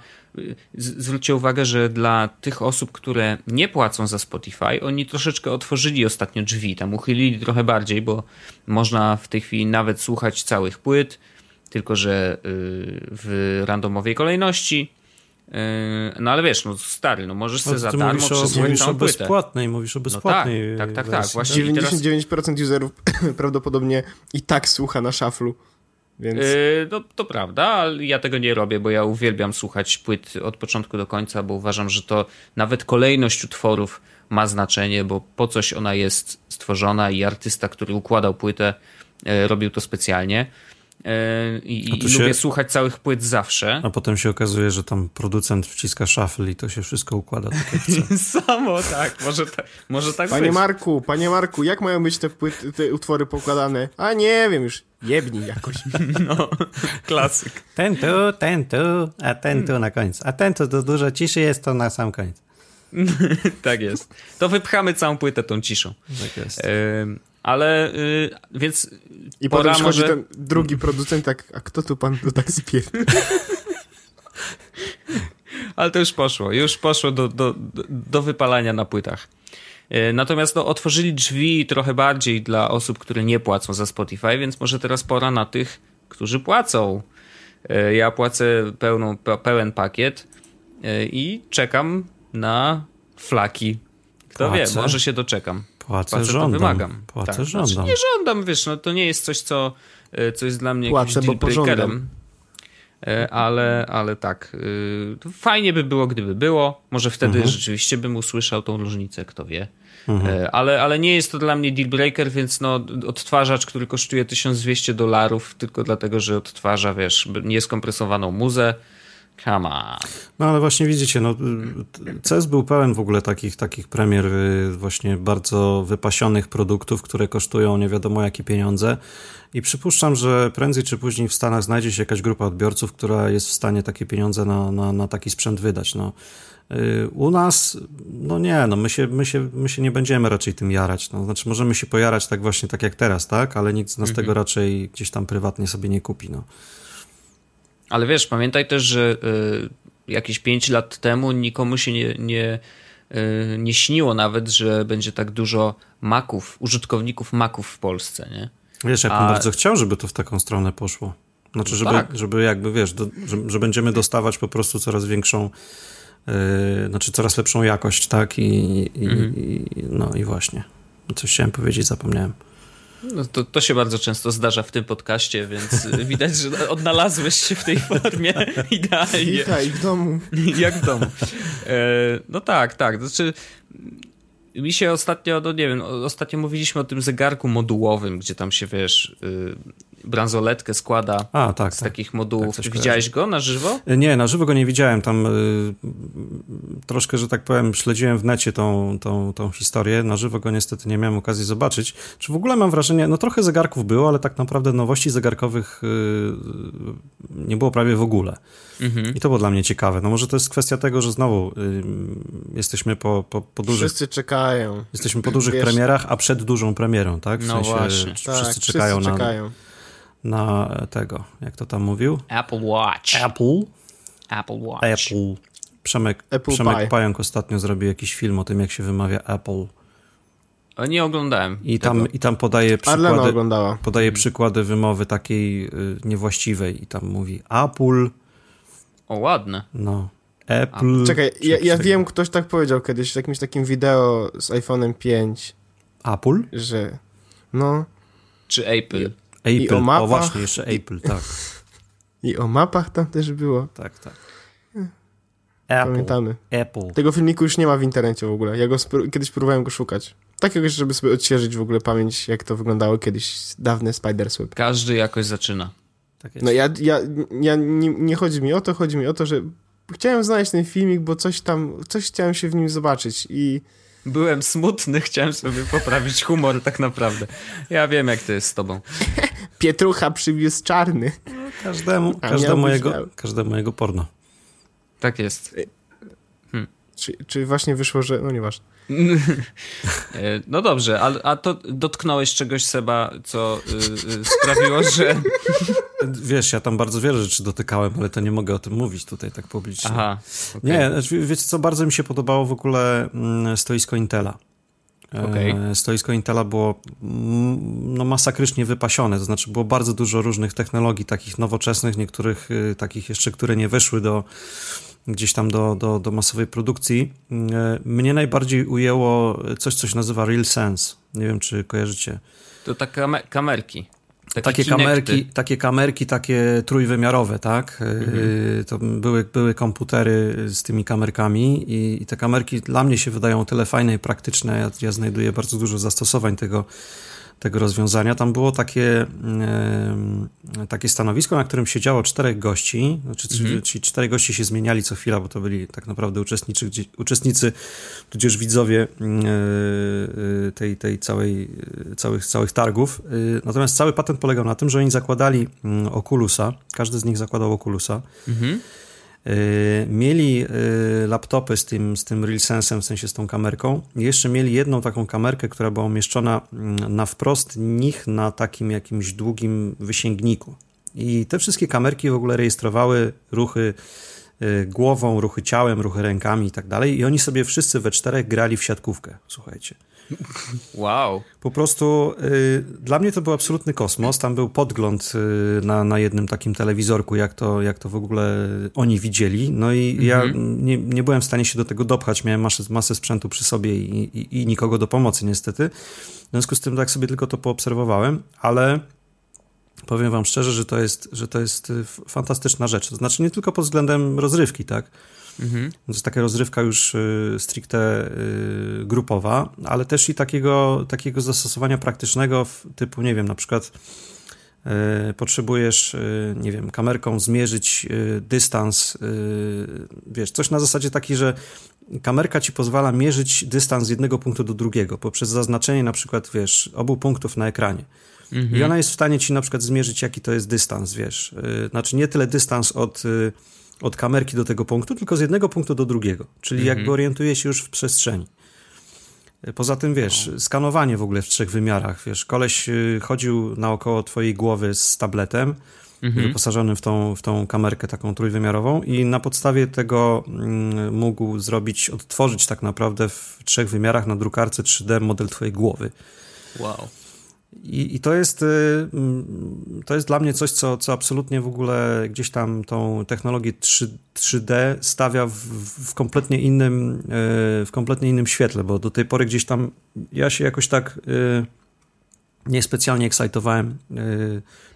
zwróćcie uwagę, że dla tych osób, które nie płacą za Spotify, oni troszeczkę otworzyli ostatnio drzwi, tam uchylili trochę bardziej, bo można w tej chwili nawet słuchać całych płyt, tylko że y, w randomowej kolejności. Y, no ale wiesz, no stary, no możesz sobie za darmo przesłuchać mówisz o bezpłatnej, mówisz o bezpłatnej no tak, tak, tak, tak. Właściwie 99% teraz... userów prawdopodobnie i tak słucha na szaflu. Więc... Yy, no, to prawda, ale ja tego nie robię, bo ja uwielbiam słuchać płyt od początku do końca, bo uważam, że to nawet kolejność utworów ma znaczenie, bo po coś ona jest stworzona i artysta, który układał płytę, e, robił to specjalnie. E, I, i się... lubię słuchać całych płyt zawsze. A potem się okazuje, że tam producent wciska shuffle i to się wszystko układa tak jak chce. Samo tak, może, ta, może tak Panie być. Marku, panie Marku, jak mają być te, płyty, te utwory pokładane? A nie wiem już, jebnij jakoś. No, klasyk. Ten tu, ten tu, a ten tu na końcu. A ten tu to dużo ciszy jest, to na sam koniec. tak jest. To wypchamy całą płytę tą ciszą. Tak jest. Ale y, więc. I potem przychodzi może... ten drugi producent, tak, a kto tu pan tu tak spierdolił? Ale to już poszło, już poszło do, do, do wypalania na płytach. Y, natomiast no, otworzyli drzwi trochę bardziej dla osób, które nie płacą za Spotify, więc może teraz pora na tych, którzy płacą. Y, ja płacę pełną, pełen pakiet y, i czekam na flaki. Kto Płacę. wie, może się doczekam. Płacę, Płacę żądam. wymagam. Płacę tak. żądam. Znaczy, nie żądam, wiesz, no to nie jest coś, co, e, co jest dla mnie Płacę, jakimś dealbreakerem. E, ale, ale tak, e, fajnie by było, gdyby było. Może wtedy mhm. rzeczywiście bym usłyszał tą różnicę, kto wie. Mhm. Ale, ale nie jest to dla mnie deal breaker, więc no, odtwarzacz, który kosztuje 1200 dolarów, tylko dlatego, że odtwarza, wiesz, nieskompresowaną muzę, Come on. No ale właśnie widzicie, no, CES był pełen w ogóle takich, takich premier y, właśnie bardzo wypasionych produktów, które kosztują nie wiadomo jakie pieniądze i przypuszczam, że prędzej czy później w Stanach znajdzie się jakaś grupa odbiorców, która jest w stanie takie pieniądze na, na, na taki sprzęt wydać. No. Y, u nas, no nie, no my się, my, się, my się nie będziemy raczej tym jarać. No. Znaczy możemy się pojarać tak właśnie tak jak teraz, tak? Ale nikt z nas mhm. tego raczej gdzieś tam prywatnie sobie nie kupi. No. Ale wiesz, pamiętaj też, że y, jakieś 5 lat temu nikomu się nie, nie, y, nie śniło nawet, że będzie tak dużo maków, użytkowników maków w Polsce, nie? Wiesz, ja bym A... bardzo chciał, żeby to w taką stronę poszło. Znaczy, żeby, tak. żeby jakby, wiesz, do, że, że, będziemy dostawać po prostu coraz większą, yy, znaczy coraz lepszą jakość, tak? I, i, mhm. i, no i właśnie. Coś chciałem powiedzieć, zapomniałem. No to, to się bardzo często zdarza w tym podcaście, więc widać, że odnalazłeś się w tej formie idealnie. Witaj w domu. Jak w domu. E, no tak, tak. Znaczy, mi się ostatnio, no nie wiem, ostatnio mówiliśmy o tym zegarku modułowym, gdzie tam się, wiesz, y, bransoletkę składa A, tak, z tak. takich modułów. Tak Widziałeś go na żywo? E, nie, na żywo go nie widziałem. Tam y, troszkę, że tak powiem, śledziłem w necie tą, tą, tą historię. Na żywo go niestety nie miałem okazji zobaczyć. Czy w ogóle mam wrażenie, no trochę zegarków było, ale tak naprawdę nowości zegarkowych y, nie było prawie w ogóle. Mhm. I to było dla mnie ciekawe. No może to jest kwestia tego, że znowu y, jesteśmy po, po, po dużych... Wszyscy czekają. Jesteśmy po dużych Wiesz... premierach, a przed dużą premierą, tak? W no sensie właśnie. Wszyscy tak, czekają wszyscy czekają. Na, tego, jak to tam mówił? Apple Watch. Apple? Apple Watch. Apple. Przemek, Apple Przemek Pająk ostatnio zrobił jakiś film o tym, jak się wymawia Apple. A nie oglądałem. I tam, i tam podaje przykłady, podaje przykłady wymowy takiej y, niewłaściwej i tam mówi Apple, o, ładne. No. Apple. Czekaj, ja, ja wiem, ktoś tak powiedział kiedyś w jakimś takim wideo z iPhone'em 5. Apple? Że. No. Czy Apple? Apple. I o, mapach, o właśnie, jeszcze Apple, tak. I o mapach tam też było. Tak, tak. Apple. Pamiętamy. Apple. Tego filmiku już nie ma w internecie w ogóle. Ja go kiedyś próbowałem go szukać. Takiego, żeby sobie odświeżyć w ogóle pamięć, jak to wyglądało kiedyś dawny Spider-Swap. Każdy jakoś zaczyna. Tak no ja, ja, ja nie, nie, chodzi mi o to, chodzi mi o to, że chciałem znaleźć ten filmik, bo coś tam, coś chciałem się w nim zobaczyć i... Byłem smutny, chciałem sobie poprawić humor tak naprawdę. Ja wiem, jak to jest z tobą. Pietrucha przywiózł czarny. No, każdemu, każdemu, jego, każdemu jego porno. Tak jest. Hmm. Czy, czy właśnie wyszło, że... No nieważne. E, no dobrze, a, a to dotknąłeś czegoś, Seba, co y, y, sprawiło, że... Wiesz, ja tam bardzo wiele rzeczy dotykałem, ale to nie mogę o tym mówić tutaj tak publicznie. Aha. Okay. Nie, znaczy, wiecie co, bardzo mi się podobało w ogóle mm, stoisko Intela. E, okay. Stoisko Intela było mm, no, masakrycznie wypasione, to znaczy było bardzo dużo różnych technologii, takich nowoczesnych, niektórych y, takich jeszcze, które nie weszły do gdzieś tam do, do, do masowej produkcji. E, mnie najbardziej ujęło coś, co się nazywa Real Sense. Nie wiem, czy kojarzycie. To tak kamerki. Takie kamerki, takie kamerki, takie trójwymiarowe, tak? Mhm. To były, były komputery z tymi kamerkami i, i, te kamerki dla mnie się wydają tyle fajne i praktyczne. Ja, ja znajduję bardzo dużo zastosowań tego, tego rozwiązania. Tam było takie, e, takie stanowisko, na którym siedziało czterech gości, znaczy, mhm. czyli cztery gości się zmieniali co chwila, bo to byli tak naprawdę uczestnicy, uczestnicy tudzież widzowie e, tej, tej całej, całych, całych targów. E, natomiast cały patent polegał na tym, że oni zakładali mm, Oculusa, każdy z nich zakładał Oculusa. Mhm. Y, mieli y, laptopy z tym, z tym RealSense'em, w sensie z tą kamerką. Jeszcze mieli jedną taką kamerkę, która była umieszczona mm, na wprost nich na takim jakimś długim wysięgniku. I te wszystkie kamerki w ogóle rejestrowały ruchy y, głową, ruchy ciałem, ruchy rękami i tak dalej. I oni sobie wszyscy we czterech grali w siatkówkę, słuchajcie. Wow. Po prostu y, dla mnie to był absolutny kosmos. Tam był podgląd y, na, na jednym takim telewizorku, jak to, jak to w ogóle oni widzieli. No i mhm. ja nie, nie byłem w stanie się do tego dopchać. Miałem masę, masę sprzętu przy sobie i, i, i nikogo do pomocy, niestety. W związku z tym tak sobie tylko to poobserwowałem, ale powiem wam szczerze, że to jest, że to jest y, fantastyczna rzecz. To znaczy nie tylko pod względem rozrywki, tak? Mhm. To jest taka rozrywka już y, stricte y, grupowa, ale też i takiego, takiego zastosowania praktycznego typu, nie wiem, na przykład y, potrzebujesz, nie wiem, kamerką zmierzyć dystans, wiesz, coś na zasadzie takiej, że kamerka ci pozwala mierzyć dystans z jednego punktu do drugiego poprzez zaznaczenie na przykład, wiesz, obu punktów na ekranie. Mhm. I ona jest w stanie ci na przykład zmierzyć, jaki to jest dystans, wiesz. Znaczy nie tyle dystans od od kamerki do tego punktu, tylko z jednego punktu do drugiego. Czyli mhm. jakby orientuje się już w przestrzeni. Poza tym, wiesz, no. skanowanie w ogóle w trzech wymiarach, wiesz, koleś y, chodził naokoło twojej głowy z tabletem, mhm. wyposażonym w tą, w tą kamerkę taką trójwymiarową i na podstawie tego mm, mógł zrobić, odtworzyć tak naprawdę w trzech wymiarach na drukarce 3D model twojej głowy. Wow. I, I, to, jest, y, mm, to jest dla mnie coś, co, co absolutnie w ogóle gdzieś tam tą technologię 3, 3D stawia w, w, kompletnie innym, y, w kompletnie innym świetle, bo do tej pory gdzieś tam ja się jakoś tak y, niespecjalnie ekscytowałem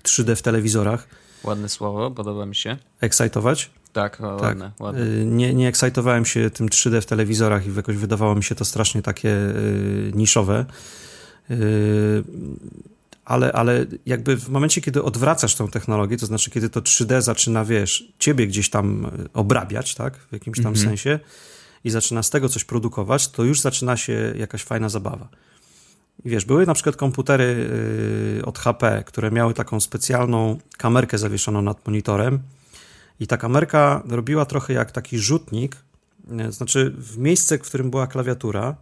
3D w telewizorach. Ładne słowo, podoba mi się. Ekscytować? Tak, tak, ładne, ładne. Nie, nie ekscytowałem się tym 3D w telewizorach i jakoś wydawało mi się to strasznie takie niszowe. Yy, ale, ale jakby w momencie, kiedy odwracasz tą technologię, to znaczy, kiedy to 3D zaczyna, wiesz, ciebie gdzieś tam e, obrabiać, tak, w jakimś tam mhm. sensie i zaczyna z tego coś produkować, to już zaczyna się jakaś fajna zabawa. I wiesz, były na przykład komputery yy, od HP, które miały taką specjalną kamerkę zawieszoną nad monitorem i ta kamerka robiła trochę jak taki rzutnik, znaczy w miejsce, w którym była klawiatura,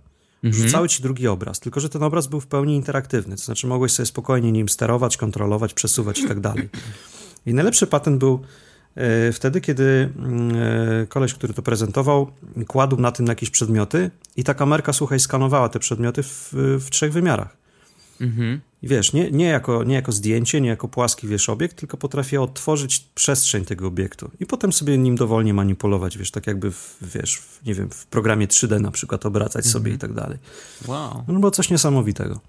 mhm. rzucały ci drugi obraz, tylko że ten obraz był w pełni interaktywny, to znaczy mogłeś sobie spokojnie nim sterować, kontrolować, przesuwać i tak dalej. I najlepszy patent był e, wtedy, kiedy mm, e, koleś, który to prezentował, kładł na tym jakieś przedmioty i ta kamerka, słuchaj, skanowała te przedmioty w, w trzech wymiarach. Mhm. I wiesz, nie, nie, jako, nie jako zdjęcie, nie jako płaski, wiesz, obiekt, tylko potrafię odtworzyć przestrzeń tego obiektu i potem sobie nim dowolnie manipulować, wiesz, tak jakby, w, wiesz, w, nie wiem, w programie 3D na przykład obracać mhm. sobie i tak dalej. Wow. No było coś niesamowitego.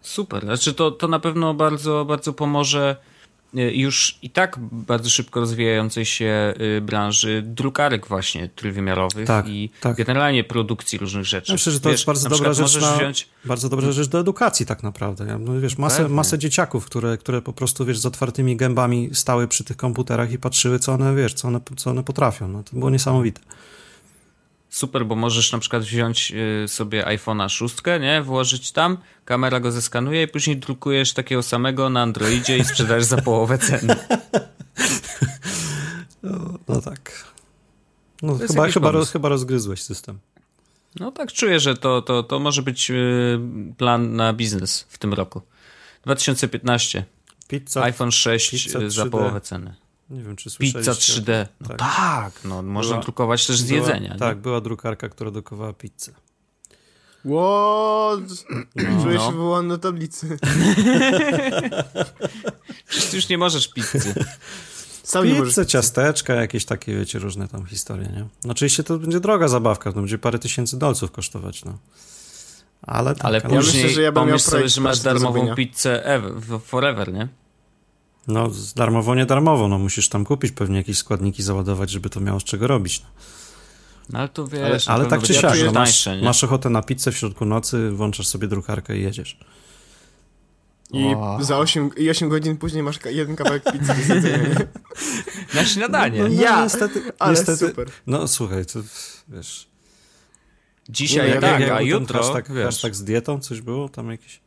Super, znaczy to, to na pewno bardzo, bardzo pomoże już i tak bardzo szybko rozwijającej się y, branży drukarek właśnie trójwymiarowych tak, i tak. generalnie produkcji różnych rzeczy. Myślę, że to wiesz, jest bardzo dobra rzecz na, wziąć... bardzo dobra rzecz do edukacji tak naprawdę. No, wiesz, masę, masę dzieciaków, które, które po prostu wiesz, z otwartymi gębami stały przy tych komputerach i patrzyły, co one, wiesz, co one, co one potrafią. No, to było niesamowite super, bo możesz na przykład wziąć y, sobie iPhone'a 6, nie? Włożyć tam, kamera go zeskanuje i później drukujesz takiego samego na Androidzie i sprzedajesz za połowę ceny. No, no tak. No, chyba, chyba, roz, chyba rozgryzłeś system. No tak, czuję, że to, to, to może być y, plan na biznes w tym roku. 2015. Pizza, iPhone 6 pizza za połowę ceny. Nie wiem, czy słyszeliście. Pizza 3D. No tak, tak no, można była, drukować też z była, jedzenia. Tak, była drukarka, która drukowała pizzę. What? No. Czuję no. się wywołany na tablicy. Przecież ty już nie możesz pizzy. Sam Pizzę, ciasteczka, jakieś takie, wiecie, różne tam historie, nie? No, oczywiście to będzie droga zabawka, to będzie parę tysięcy dolców kosztować, no. Ale, tak, ale ale później myślę, że ja bym miał pomyśl sobie, że masz darmową pizzę ever, forever, nie? No, darmowo, nie darmowo, no musisz tam kupić pewnie jakieś składniki, załadować, żeby to miało z czego robić. No. No ale to wiesz, Ale pewno tak czy siak, no, masz, masz ochotę na pizzę w środku nocy, włączasz sobie drukarkę i jedziesz. I Wow. za 8, i 8 godzin później masz jeden kawałek pizzy do zjedzenia. Na śniadanie. No, no, Ja! niestety, Ale niestety, super. No słuchaj, to wiesz... Dzisiaj Nie, no, tak, jak- a jutro, hashtag, wiesz, hashtag z dietą, coś było tam jakieś?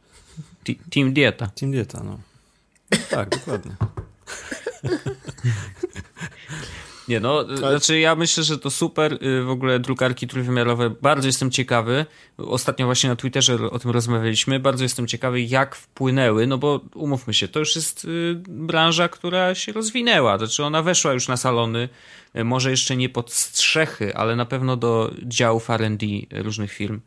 team dieta. Team dieta, no. Tak, dokładnie. Nie no, y, znaczy ja myślę, że to super, y, w ogóle drukarki trójwymiarowe, bardzo jestem ciekawy, ostatnio właśnie na Twitterze o tym rozmawialiśmy, bardzo jestem ciekawy jak wpłynęły, no bo umówmy się, to już jest y, branża, która się rozwinęła, znaczy ona weszła już na salony, może jeszcze nie pod strzechy, ale na pewno do działów R&D różnych firm.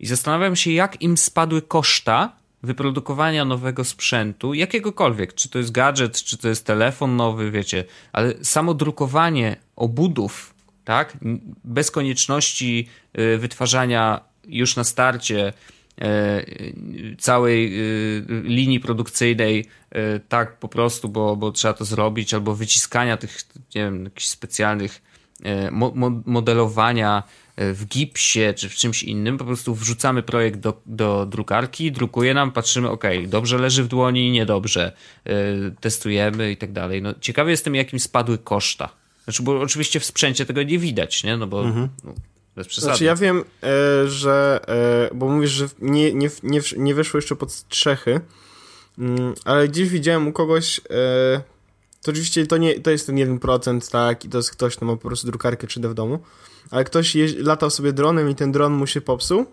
I zastanawiam się jak im spadły koszta wyprodukowania nowego sprzętu, jakiegokolwiek, czy to jest gadżet, czy to jest telefon nowy, wiecie, ale samo drukowanie obudów, tak, bez konieczności y, wytwarzania już na starcie y, całej y, linii produkcyjnej tak po prostu, bo, bo trzeba to zrobić, albo wyciskania tych, nie wiem, jakichś specjalnych mo- mo- modelowania w gipsie czy w czymś innym, po prostu wrzucamy projekt do, do drukarki, drukuje nam, patrzymy, ok, dobrze leży w dłoni, niedobrze, e, testujemy i tak dalej. No, ciekawy jestem, jakim spadły koszta. Znaczy, bo oczywiście w sprzęcie tego nie widać, nie? No bo no, bez przesady. Znaczy ja wiem, e, że, e, bo mówisz, że nie, nie, nie, nie weszło jeszcze pod strzechy, mm, ale gdzieś widziałem u kogoś, e, to oczywiście to, nie, to jest ten 1%, tak, i to jest ktoś, kto ma po prostu drukarkę 3D w domu, ale ktoś latał sobie dronem i ten dron mu się popsuł,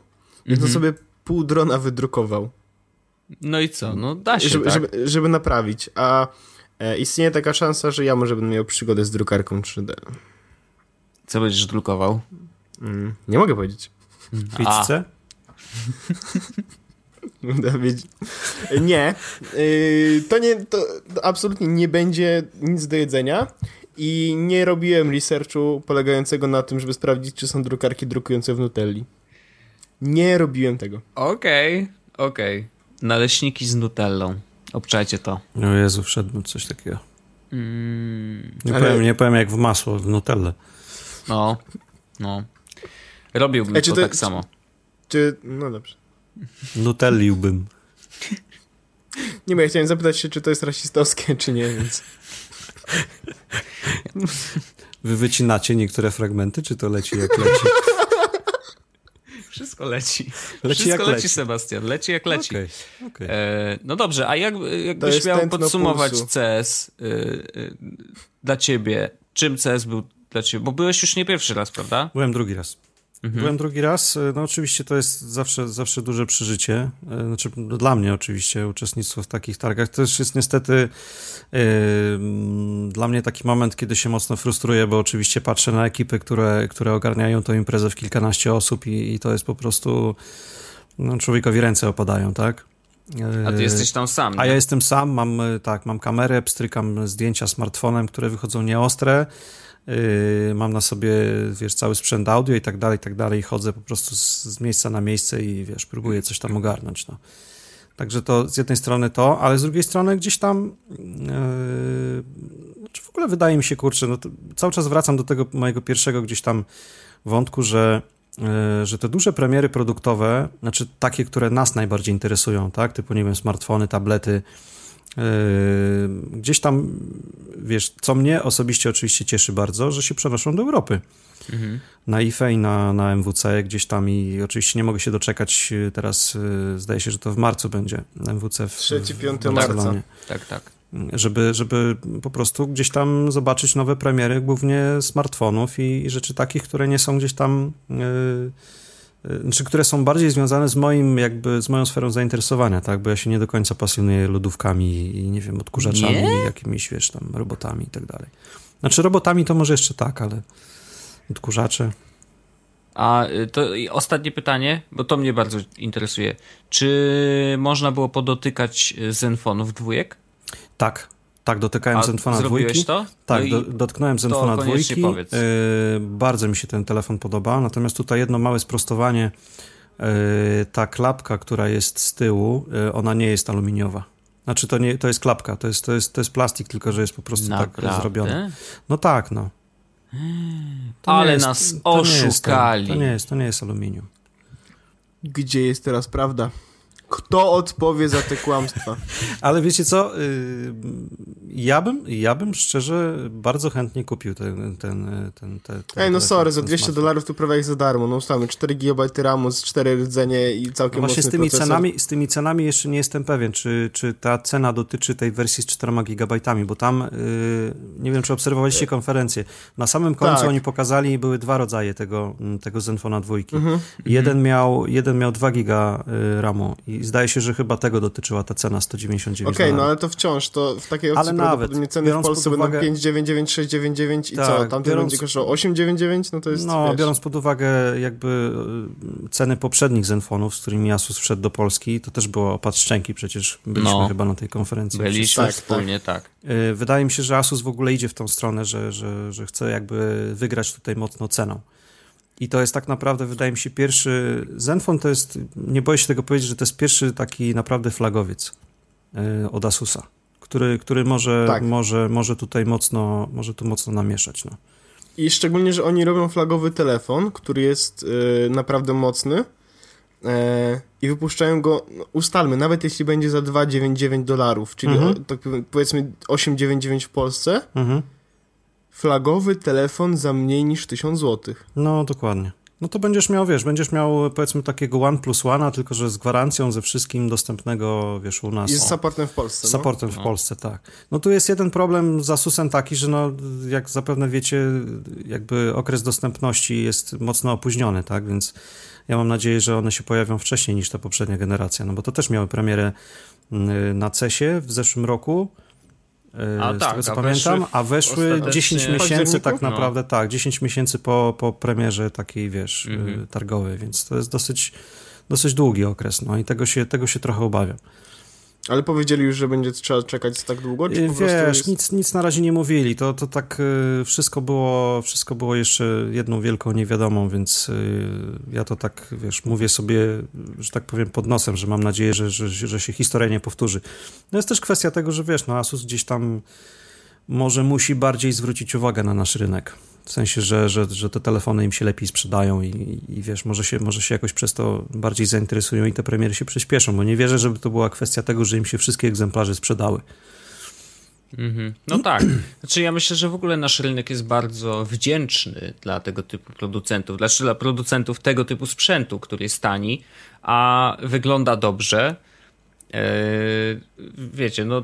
i Mhm. to sobie pół drona wydrukował, No i co? No da się, żeby, tak? żeby, żeby naprawić, a e, istnieje taka szansa, że ja może będę miał przygodę z drukarką 3D. Co będziesz drukował? Mm, nie mogę powiedzieć. Pizzę? Będę wiedzieć. Nie. Yy, to nie, to absolutnie nie będzie nic do jedzenia i nie robiłem researchu polegającego na tym, żeby sprawdzić, czy są drukarki drukujące w Nutelli. Nie robiłem tego. Okej, okej. Naleśniki z nutellą. Obczajcie to. O Jezu, wszedłem w coś takiego. Mm, Nie, Ale- powiem, nie powiem jak w masło, w nutellę. no, no. Robiłbym czy to, to- tak czy- samo. Czy. No dobrze. Nutelliłbym. Nie wiem, ja chciałem zapytać się, czy to jest rasistowskie, czy nie, więc. Wy wycinacie niektóre fragmenty, czy to leci jak leci? Wszystko leci. Leci Wszystko jak leci, leci. Sebastian. Leci jak leci. Okej, okej. E, no dobrze, a jak, jakbyś miał podsumować pulsu. CS y, y, dla ciebie, czym CS był dla ciebie? Bo byłeś już nie pierwszy raz, prawda? Byłem drugi raz. Mhm. Byłem drugi raz. No oczywiście to jest zawsze, zawsze duże przeżycie. E, Znaczy dla mnie oczywiście uczestnictwo w takich targach. To też jest niestety e, mm, dla mnie taki moment, kiedy się mocno frustruję, bo oczywiście patrzę na ekipy, które, które ogarniają tą imprezę w kilkanaście osób i, i to jest po prostu no, człowiekowi ręce opadają, tak? A ty E, jesteś tam sam, A nie? ja jestem sam, mam e, tak, mam kamerę, pstrykam zdjęcia smartfonem, które wychodzą nieostre. Yy, mam na sobie, wiesz, cały sprzęt audio i tak dalej, i tak dalej. Chodzę po prostu z, z miejsca na miejsce i wiesz, próbuję coś tam ogarnąć. No. Także to z jednej strony to, ale z drugiej strony gdzieś tam. Yy, znaczy w ogóle wydaje mi się, kurczę, no cały czas wracam do tego mojego pierwszego gdzieś tam wątku, że yy, że te duże premiery produktowe, znaczy takie, które nas najbardziej interesują, tak, typu, nie wiem, smartfony, tablety, gdzieś tam, wiesz, co mnie osobiście oczywiście cieszy bardzo, że się przenoszą do Europy. Mhm. Na IFE i na, na MWC gdzieś tam i oczywiście nie mogę się doczekać yy, teraz, yy, zdaje się, że to w marcu będzie MWC w, 3-5 w marca. Tak, tak. żeby, żeby po prostu gdzieś tam zobaczyć nowe premiery, głównie smartfonów i, i rzeczy takich, które nie są gdzieś tam, yy, yy, czy które są bardziej związane z moim, jakby, z moją sferą zainteresowania, tak, bo ja się nie do końca pasjonuję lodówkami i, nie wiem, odkurzaczami, Nie? jakimiś, wiesz, tam robotami i tak dalej. Znaczy robotami to może jeszcze tak, ale odkurzacze... A y, to i ostatnie pytanie, bo to mnie bardzo interesuje. Czy można było podotykać y, Zenfonów dwójek? Tak, tak, dotykałem Zenfona zrobiłeś dwójki. to? Tak, No do, dotknąłem Zenfona dwójki. powiedz. Yy, bardzo mi się ten telefon podoba, natomiast tutaj jedno małe sprostowanie. ta klapka, która jest z tyłu, ona nie jest aluminiowa. Znaczy to nie, to jest klapka, to jest, to jest, to jest plastik, tylko że jest po prostu tak Naprawdę? tak zrobione. No tak, no. To Ale jest, nas oszukali. To nie, jest, to nie jest aluminium. Gdzie jest teraz prawda? Kto odpowie za te kłamstwa? Ale wiecie co? Y, ja bym, ja bym szczerze bardzo chętnie kupił ten. ten, ten, ten, ten Ej, no sorry, za 200 dolarów to prawie jak za darmo. No ustalmy 4 GB RAMu z 4 rdzenie i całkiem no Właśnie z tymi, procesor. cenami, z tymi cenami jeszcze nie jestem pewien, czy, czy ta cena dotyczy tej wersji z 4 GB, bo tam yy, nie wiem, czy obserwowaliście konferencję. Na samym końcu tak. oni pokazali, były dwa rodzaje tego, tego Zenfona dwójki. Mhm. Jeden, miał, jeden miał 2 GB y, RAMu i zdaje się, że chyba tego dotyczyła ta cena 199 Okej, okay, no ale to wciąż, to w takiej opcji ale nawet, ceny w Polsce uwagę... będą 599, 699 i tak, co? Tamten biorąc... będzie kosztował 899? No to jest, No, wiesz... biorąc pod uwagę jakby y, ceny poprzednich Zenfonów, z którymi Asus wszedł do Polski, to też było opad szczęki, przecież byliśmy no, chyba na tej konferencji. Byliśmy tak, wspólnie, tak. tak. Y, wydaje mi się, że Asus w ogóle idzie w tą stronę, że, że, że chce jakby wygrać tutaj mocno ceną. I to jest tak naprawdę, wydaje mi się, pierwszy. Zenfone to jest, nie boję się tego powiedzieć, że to jest pierwszy taki naprawdę flagowiec yy, od Asusa, który, który może, tak. może, może tutaj mocno, może tu mocno namieszać. No. I szczególnie, że oni robią flagowy telefon, który jest yy, naprawdę mocny yy, i wypuszczają go, no, ustalmy, nawet jeśli będzie za 2,99 dolarów, czyli mhm. o, tak powiedzmy 8,99 w Polsce. Mhm flagowy telefon za mniej niż 1000 zł. No, dokładnie. No to będziesz miał, wiesz, będziesz miał powiedzmy takiego One plus One, tylko że z gwarancją ze wszystkim dostępnego, wiesz, u nas. I z supportem w Polsce. Z no? supportem no. w Polsce, tak. No tu jest jeden problem z Asusem taki, że no, jak zapewne wiecie, jakby okres dostępności jest mocno opóźniony, tak, więc ja mam nadzieję, że one się pojawią wcześniej niż ta poprzednia generacja, no bo to też miały premierę mm, na CESie w zeszłym roku, a z tak, tego co a pamiętam, a weszły 10 miesięcy tak no. naprawdę, no. tak, 10 miesięcy po, po premierze takiej, wiesz, mhm. targowej, więc to jest dosyć, dosyć długi okres, no i tego się, tego się trochę obawiam. Ale powiedzieli już, że będzie trzeba czekać tak długo? Czy po Wiesz, jest... nic, nic na razie nie mówili. To, to tak y, wszystko było, wszystko było jeszcze jedną wielką niewiadomą, więc y, ja to tak, wiesz, mówię sobie, że tak powiem, pod nosem, że mam nadzieję, że, że, że się historia nie powtórzy. No jest też kwestia tego, że wiesz, no Asus gdzieś tam może musi bardziej zwrócić uwagę na nasz rynek. W sensie, że, że, że te telefony im się lepiej sprzedają i, i wiesz, może się, może się jakoś przez to bardziej zainteresują i te premiery się przyspieszą, bo nie wierzę, żeby to była kwestia tego, że im się wszystkie egzemplarze sprzedały. Mhm. No tak. Znaczy ja myślę, że w ogóle nasz rynek jest bardzo wdzięczny dla tego typu producentów, znaczy dla producentów tego typu sprzętu, który jest tani, a wygląda dobrze. Eee, wiecie, no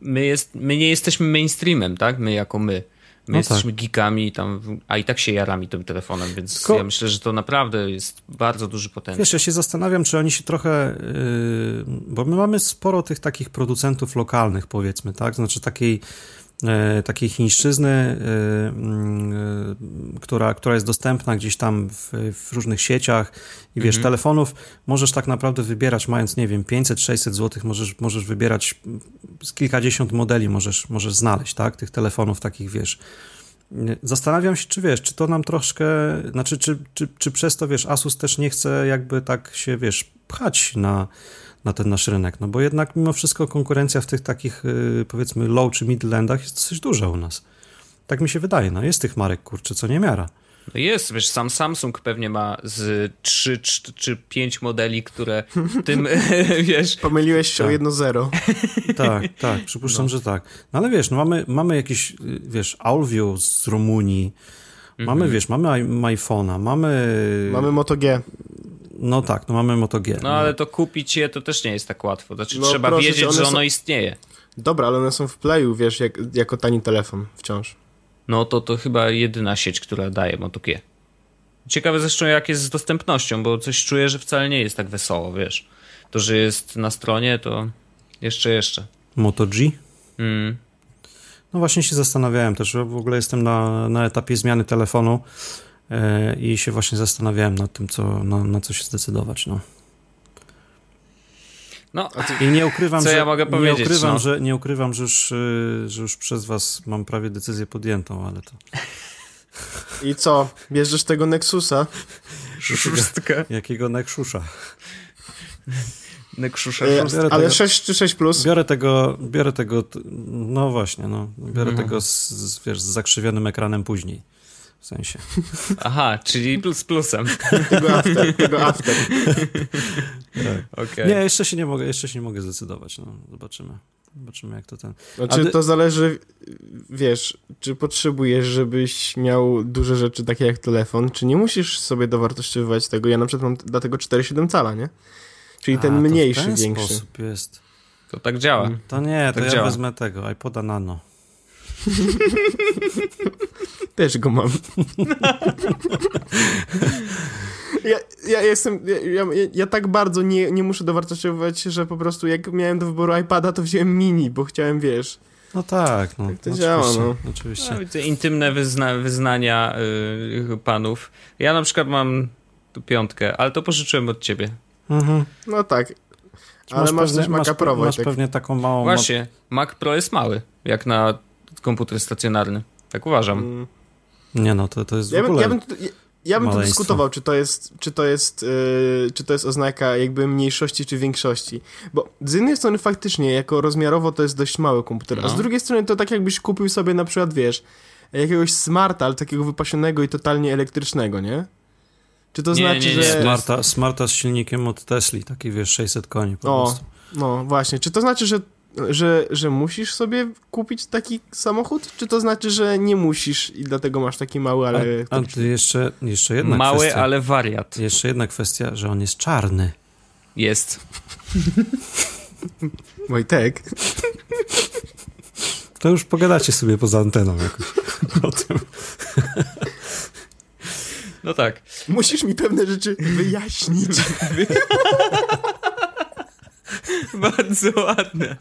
my, jest, my nie jesteśmy mainstreamem, tak? My jako my. My no jesteśmy tak. geekami, tam, a i tak się jarami tym telefonem, więc Tylko... ja myślę, że to naprawdę jest bardzo duży potencjał. Wiesz, ja się zastanawiam, czy oni się trochę, yy, bo my mamy sporo tych takich producentów lokalnych, powiedzmy, tak? Znaczy takiej takiej chińszczyzny, e, mm, e, która, która jest dostępna gdzieś tam w, w różnych sieciach i wiesz, mhm. telefonów możesz tak naprawdę wybierać, mając, nie wiem, 500-600 zł, możesz, możesz wybierać z kilkadziesiąt modeli, możesz, możesz znaleźć, tak, tych telefonów takich, wiesz, Zastanawiam się, czy wiesz, czy to nam troszkę, znaczy, czy, czy, czy przez to, wiesz, Asus też nie chce jakby tak się, wiesz, pchać na, na ten nasz rynek, no bo jednak mimo wszystko konkurencja w tych takich y, powiedzmy low czy middle endach jest dosyć duża u nas. Tak mi się wydaje, no jest tych marek, kurczę, co nie miara. No jest, wiesz, sam Samsung pewnie ma z 3 czy 5 modeli, które w tym, wiesz... Pomyliłeś się tak. o jedno zero. tak, tak, przypuszczam, no. że tak. No ale wiesz, no mamy, mamy jakiś, y, wiesz, Aulvio z Rumunii, mamy, mhm. wiesz, mamy iPhone'a, mamy... Mamy Moto G. No tak, no mamy Moto G. No, no ale to kupić je to też nie jest tak łatwo. Znaczy no, trzeba wiedzieć, że ono są... istnieje. Dobra, ale one są w Playu, wiesz, jak, jako tani telefon wciąż. No to to chyba jedyna sieć, która daje Moto G. Ciekawe zresztą jak jest z dostępnością, bo coś czuję, że wcale nie jest tak wesoło, wiesz. To, że jest na stronie, to jeszcze, jeszcze. Moto G? Mm. No właśnie się zastanawiałem też, w ogóle jestem na, na etapie zmiany telefonu i się właśnie zastanawiałem nad tym, co, na, na co się zdecydować. No. No, I nie ukrywam, co że, ja mogę powiedzieć, nie ukrywam, no. że, nie ukrywam że, już, e, że już przez was mam prawie decyzję podjętą, ale to... I co? Bierzesz tego Nexusa? Szóstka. Jakiego nekrzusza. Nekrzusza E, ale tego- 6 czy 6 plus? Biorę tego, biorę tego, no właśnie, no, biorę Mhm. tego z, z, wiesz, z zakrzywionym ekranem później. W sensie. Aha, czyli plus z plusem. Tego after, tego after. Okej. Nie, jeszcze się nie mogę, jeszcze się nie mogę zdecydować, no, zobaczymy. Zobaczymy jak to ten... Znaczy, Ale- to zależy, wiesz, czy potrzebujesz, żebyś miał duże rzeczy takie jak telefon, czy nie musisz sobie dowartościowywać tego. Ja na przykład mam dlatego 4,7 cala, nie? Czyli ten A, to mniejszy, w ten większy. sposób jest. To tak działa. To nie, to Tak ja działa. wezmę tego, iPoda Nano. Też go mam. ja, ja jestem, ja, ja, ja tak bardzo nie, nie muszę dowartościowywać, że po prostu jak miałem do wyboru iPada, to wziąłem mini, bo chciałem, wiesz, No tak, no. Tak to oczywiście, działa, no. Oczywiście. No, widzę intymne wyzna wyznania y, panów. Ja na przykład mam tu piątkę, ale to pożyczyłem od ciebie. Mhm. no tak. Ale masz, też Maca masz, Pro, masz Wojtek. pewnie taką małą... Właśnie, Mac Pro jest mały, jak na komputer stacjonarny. Tak uważam. Mm. Nie no, to, to jest w Ja bym, ogóle... ja bym, tu- ja, ja bym tu dyskutował, czy to jest, czy to jest, yy, czy to jest oznaka jakby mniejszości czy większości. Bo z jednej strony faktycznie, jako rozmiarowo to jest dość mały komputer, a No. z drugiej strony to tak jakbyś kupił sobie na przykład, wiesz, jakiegoś smarta, ale takiego wypasionego i totalnie elektrycznego, nie? Czy to Nie, znaczy, nie, nie, że... Smarta, smarta z silnikiem od Tesli, taki wiesz, 600 koni po O, prostu. no właśnie. Czy to znaczy, że, że, że musisz sobie kupić taki samochód? Czy to znaczy, że nie musisz i dlatego masz taki mały, ale... A, a jeszcze, jeszcze jedna Mały, kwestia. ale wariat. Jeszcze jedna kwestia, że on jest czarny. Jest. Wojtek, To już pogadacie sobie poza anteną jakoś o tym. No tak. musisz mi pewne rzeczy wyjaśnić. Bardzo ładne.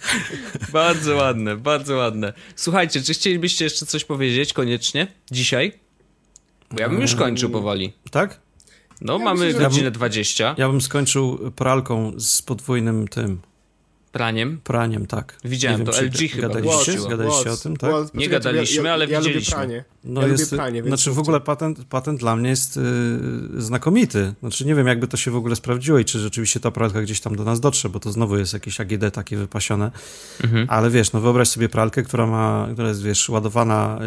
Bardzo ładne, bardzo ładne. Słuchajcie, czy chcielibyście jeszcze coś powiedzieć koniecznie dzisiaj? Bo ja bym już kończył powoli. Tak? No, Ja mamy myślę, godzinę 20. Ja bym skończył pralką z podwójnym tym Praniem. praniem, tak. Widziałem, to czy LG chyba Gadaliście, włączyło. gadaliście o tym, tak? Watts. Nie gadaliśmy, ja, ja, ale ja lubię widzieliśmy. pranie. No Ja jest, lubię pranie, więc znaczy w ogóle patent, patent dla mnie jest yy, znakomity. Znaczy nie wiem, jakby to się w ogóle sprawdziło i czy rzeczywiście ta pralka gdzieś tam do nas dotrze, bo to znowu jest jakieś AGD takie wypasione. Mhm. Ale wiesz, no wyobraź sobie pralkę, która ma, która jest, wiesz, ładowana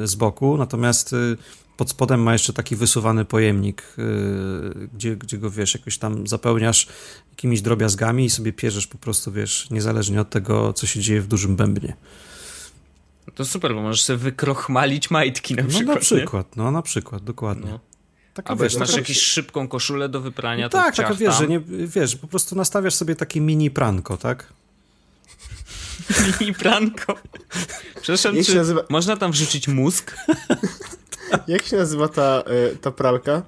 yy, z boku, natomiast yy, pod spodem ma jeszcze taki wysuwany pojemnik, yy, gdzie, gdzie go, wiesz, jakoś tam zapełniasz jakimiś drobiazgami i sobie pierzesz po prostu, wiesz, niezależnie od tego, co się dzieje w dużym bębnie. To super, bo możesz sobie wykrochmalić majtki na No przykład. na nie? przykład, no na przykład, dokładnie. No. Taka, Albo jak masz taka- jakąś szybką koszulę do wyprania, no to tak, taka wiesz, że nie, wiesz, po prostu nastawiasz sobie takie mini pranko, tak? Mini pranko. Przepraszam, czy nazywa- można tam wrzucić mózg? Jak się nazywa ta, e, ta pralka?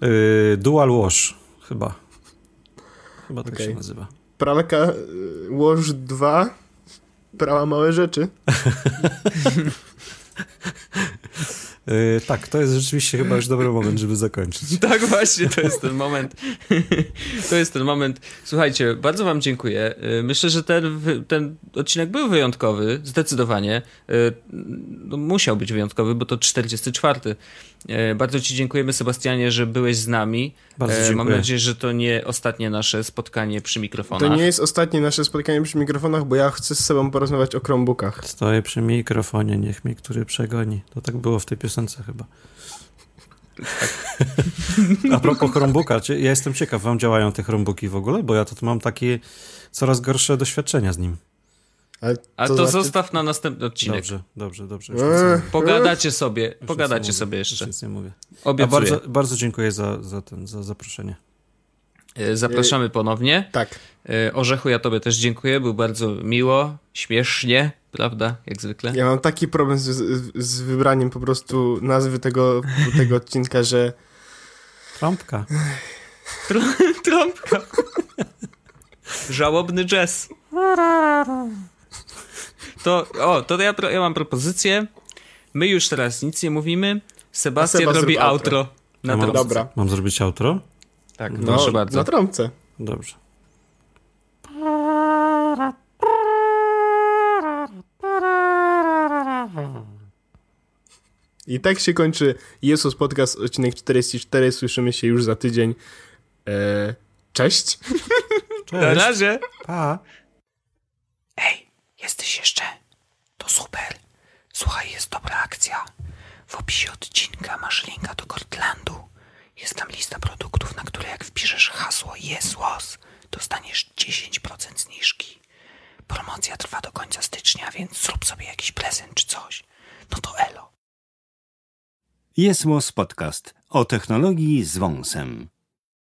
Yy, dual wash, chyba. Chyba tak Okej. się nazywa. Pralka e, Wash 2 prała małe rzeczy. Yy, tak, to jest rzeczywiście chyba już dobry moment, żeby zakończyć. Tak właśnie, to jest ten moment. To jest ten moment. Słuchajcie, bardzo wam dziękuję. Y, Myślę, że ten, ten odcinek był wyjątkowy, zdecydowanie. Y, No, musiał być wyjątkowy, bo to 44. Y, Bardzo ci dziękujemy, Sebastianie, że byłeś z nami. Bardzo E, Mam dziękuję. nadzieję, że to nie ostatnie nasze spotkanie przy mikrofonach. To nie jest ostatnie nasze spotkanie przy mikrofonach, bo ja chcę z sobą porozmawiać o Chromebookach. Stoję przy mikrofonie, niech mnie który przegoni. To tak było w tej piosence chyba. A propos Chromebooka, ja jestem ciekaw, wam działają te Chromebooki w ogóle? Bo ja to mam takie coraz gorsze doświadczenia z nim. Ale A to, znaczy- zostaw na następny odcinek. Dobrze, dobrze, dobrze. Już Eee. Pogadacie sobie, Już pogadacie sobie Już jeszcze. nic nie mówię. A Obiecuję. bardzo, bardzo dziękuję za, za, ten, za zaproszenie. E, Zapraszamy ponownie. Tak. E, Orzechu, ja tobie też dziękuję, był bardzo miło, śmiesznie, prawda, jak zwykle. Ja mam taki problem z, z, z wybraniem po prostu nazwy tego, tego odcinka, że Trąbka. Trąbka. Żałobny jazz. To, o, to ja, ja mam propozycję. My już teraz nic nie mówimy. Sebastian Seba robi outro. outro. Na trąbce. Dobra. Mam zrobić outro? Tak, no, proszę bardzo. na trąbce. Dobrze. I tak się kończy Jesus Podcast, odcinek 44. Słyszymy się już za tydzień. Eee, cześć. Cześć. Na razie. Pa. Jesteś jeszcze? To super. Słuchaj, jest dobra akcja. W opisie odcinka masz linka do Cortlandu. Jest tam lista produktów, na które jak wpiszesz hasło JESWOS, dostaniesz 10% zniżki. Promocja trwa do końca stycznia, więc zrób sobie jakiś prezent czy coś. No to elo. Jest Podcast o technologii z wąsem.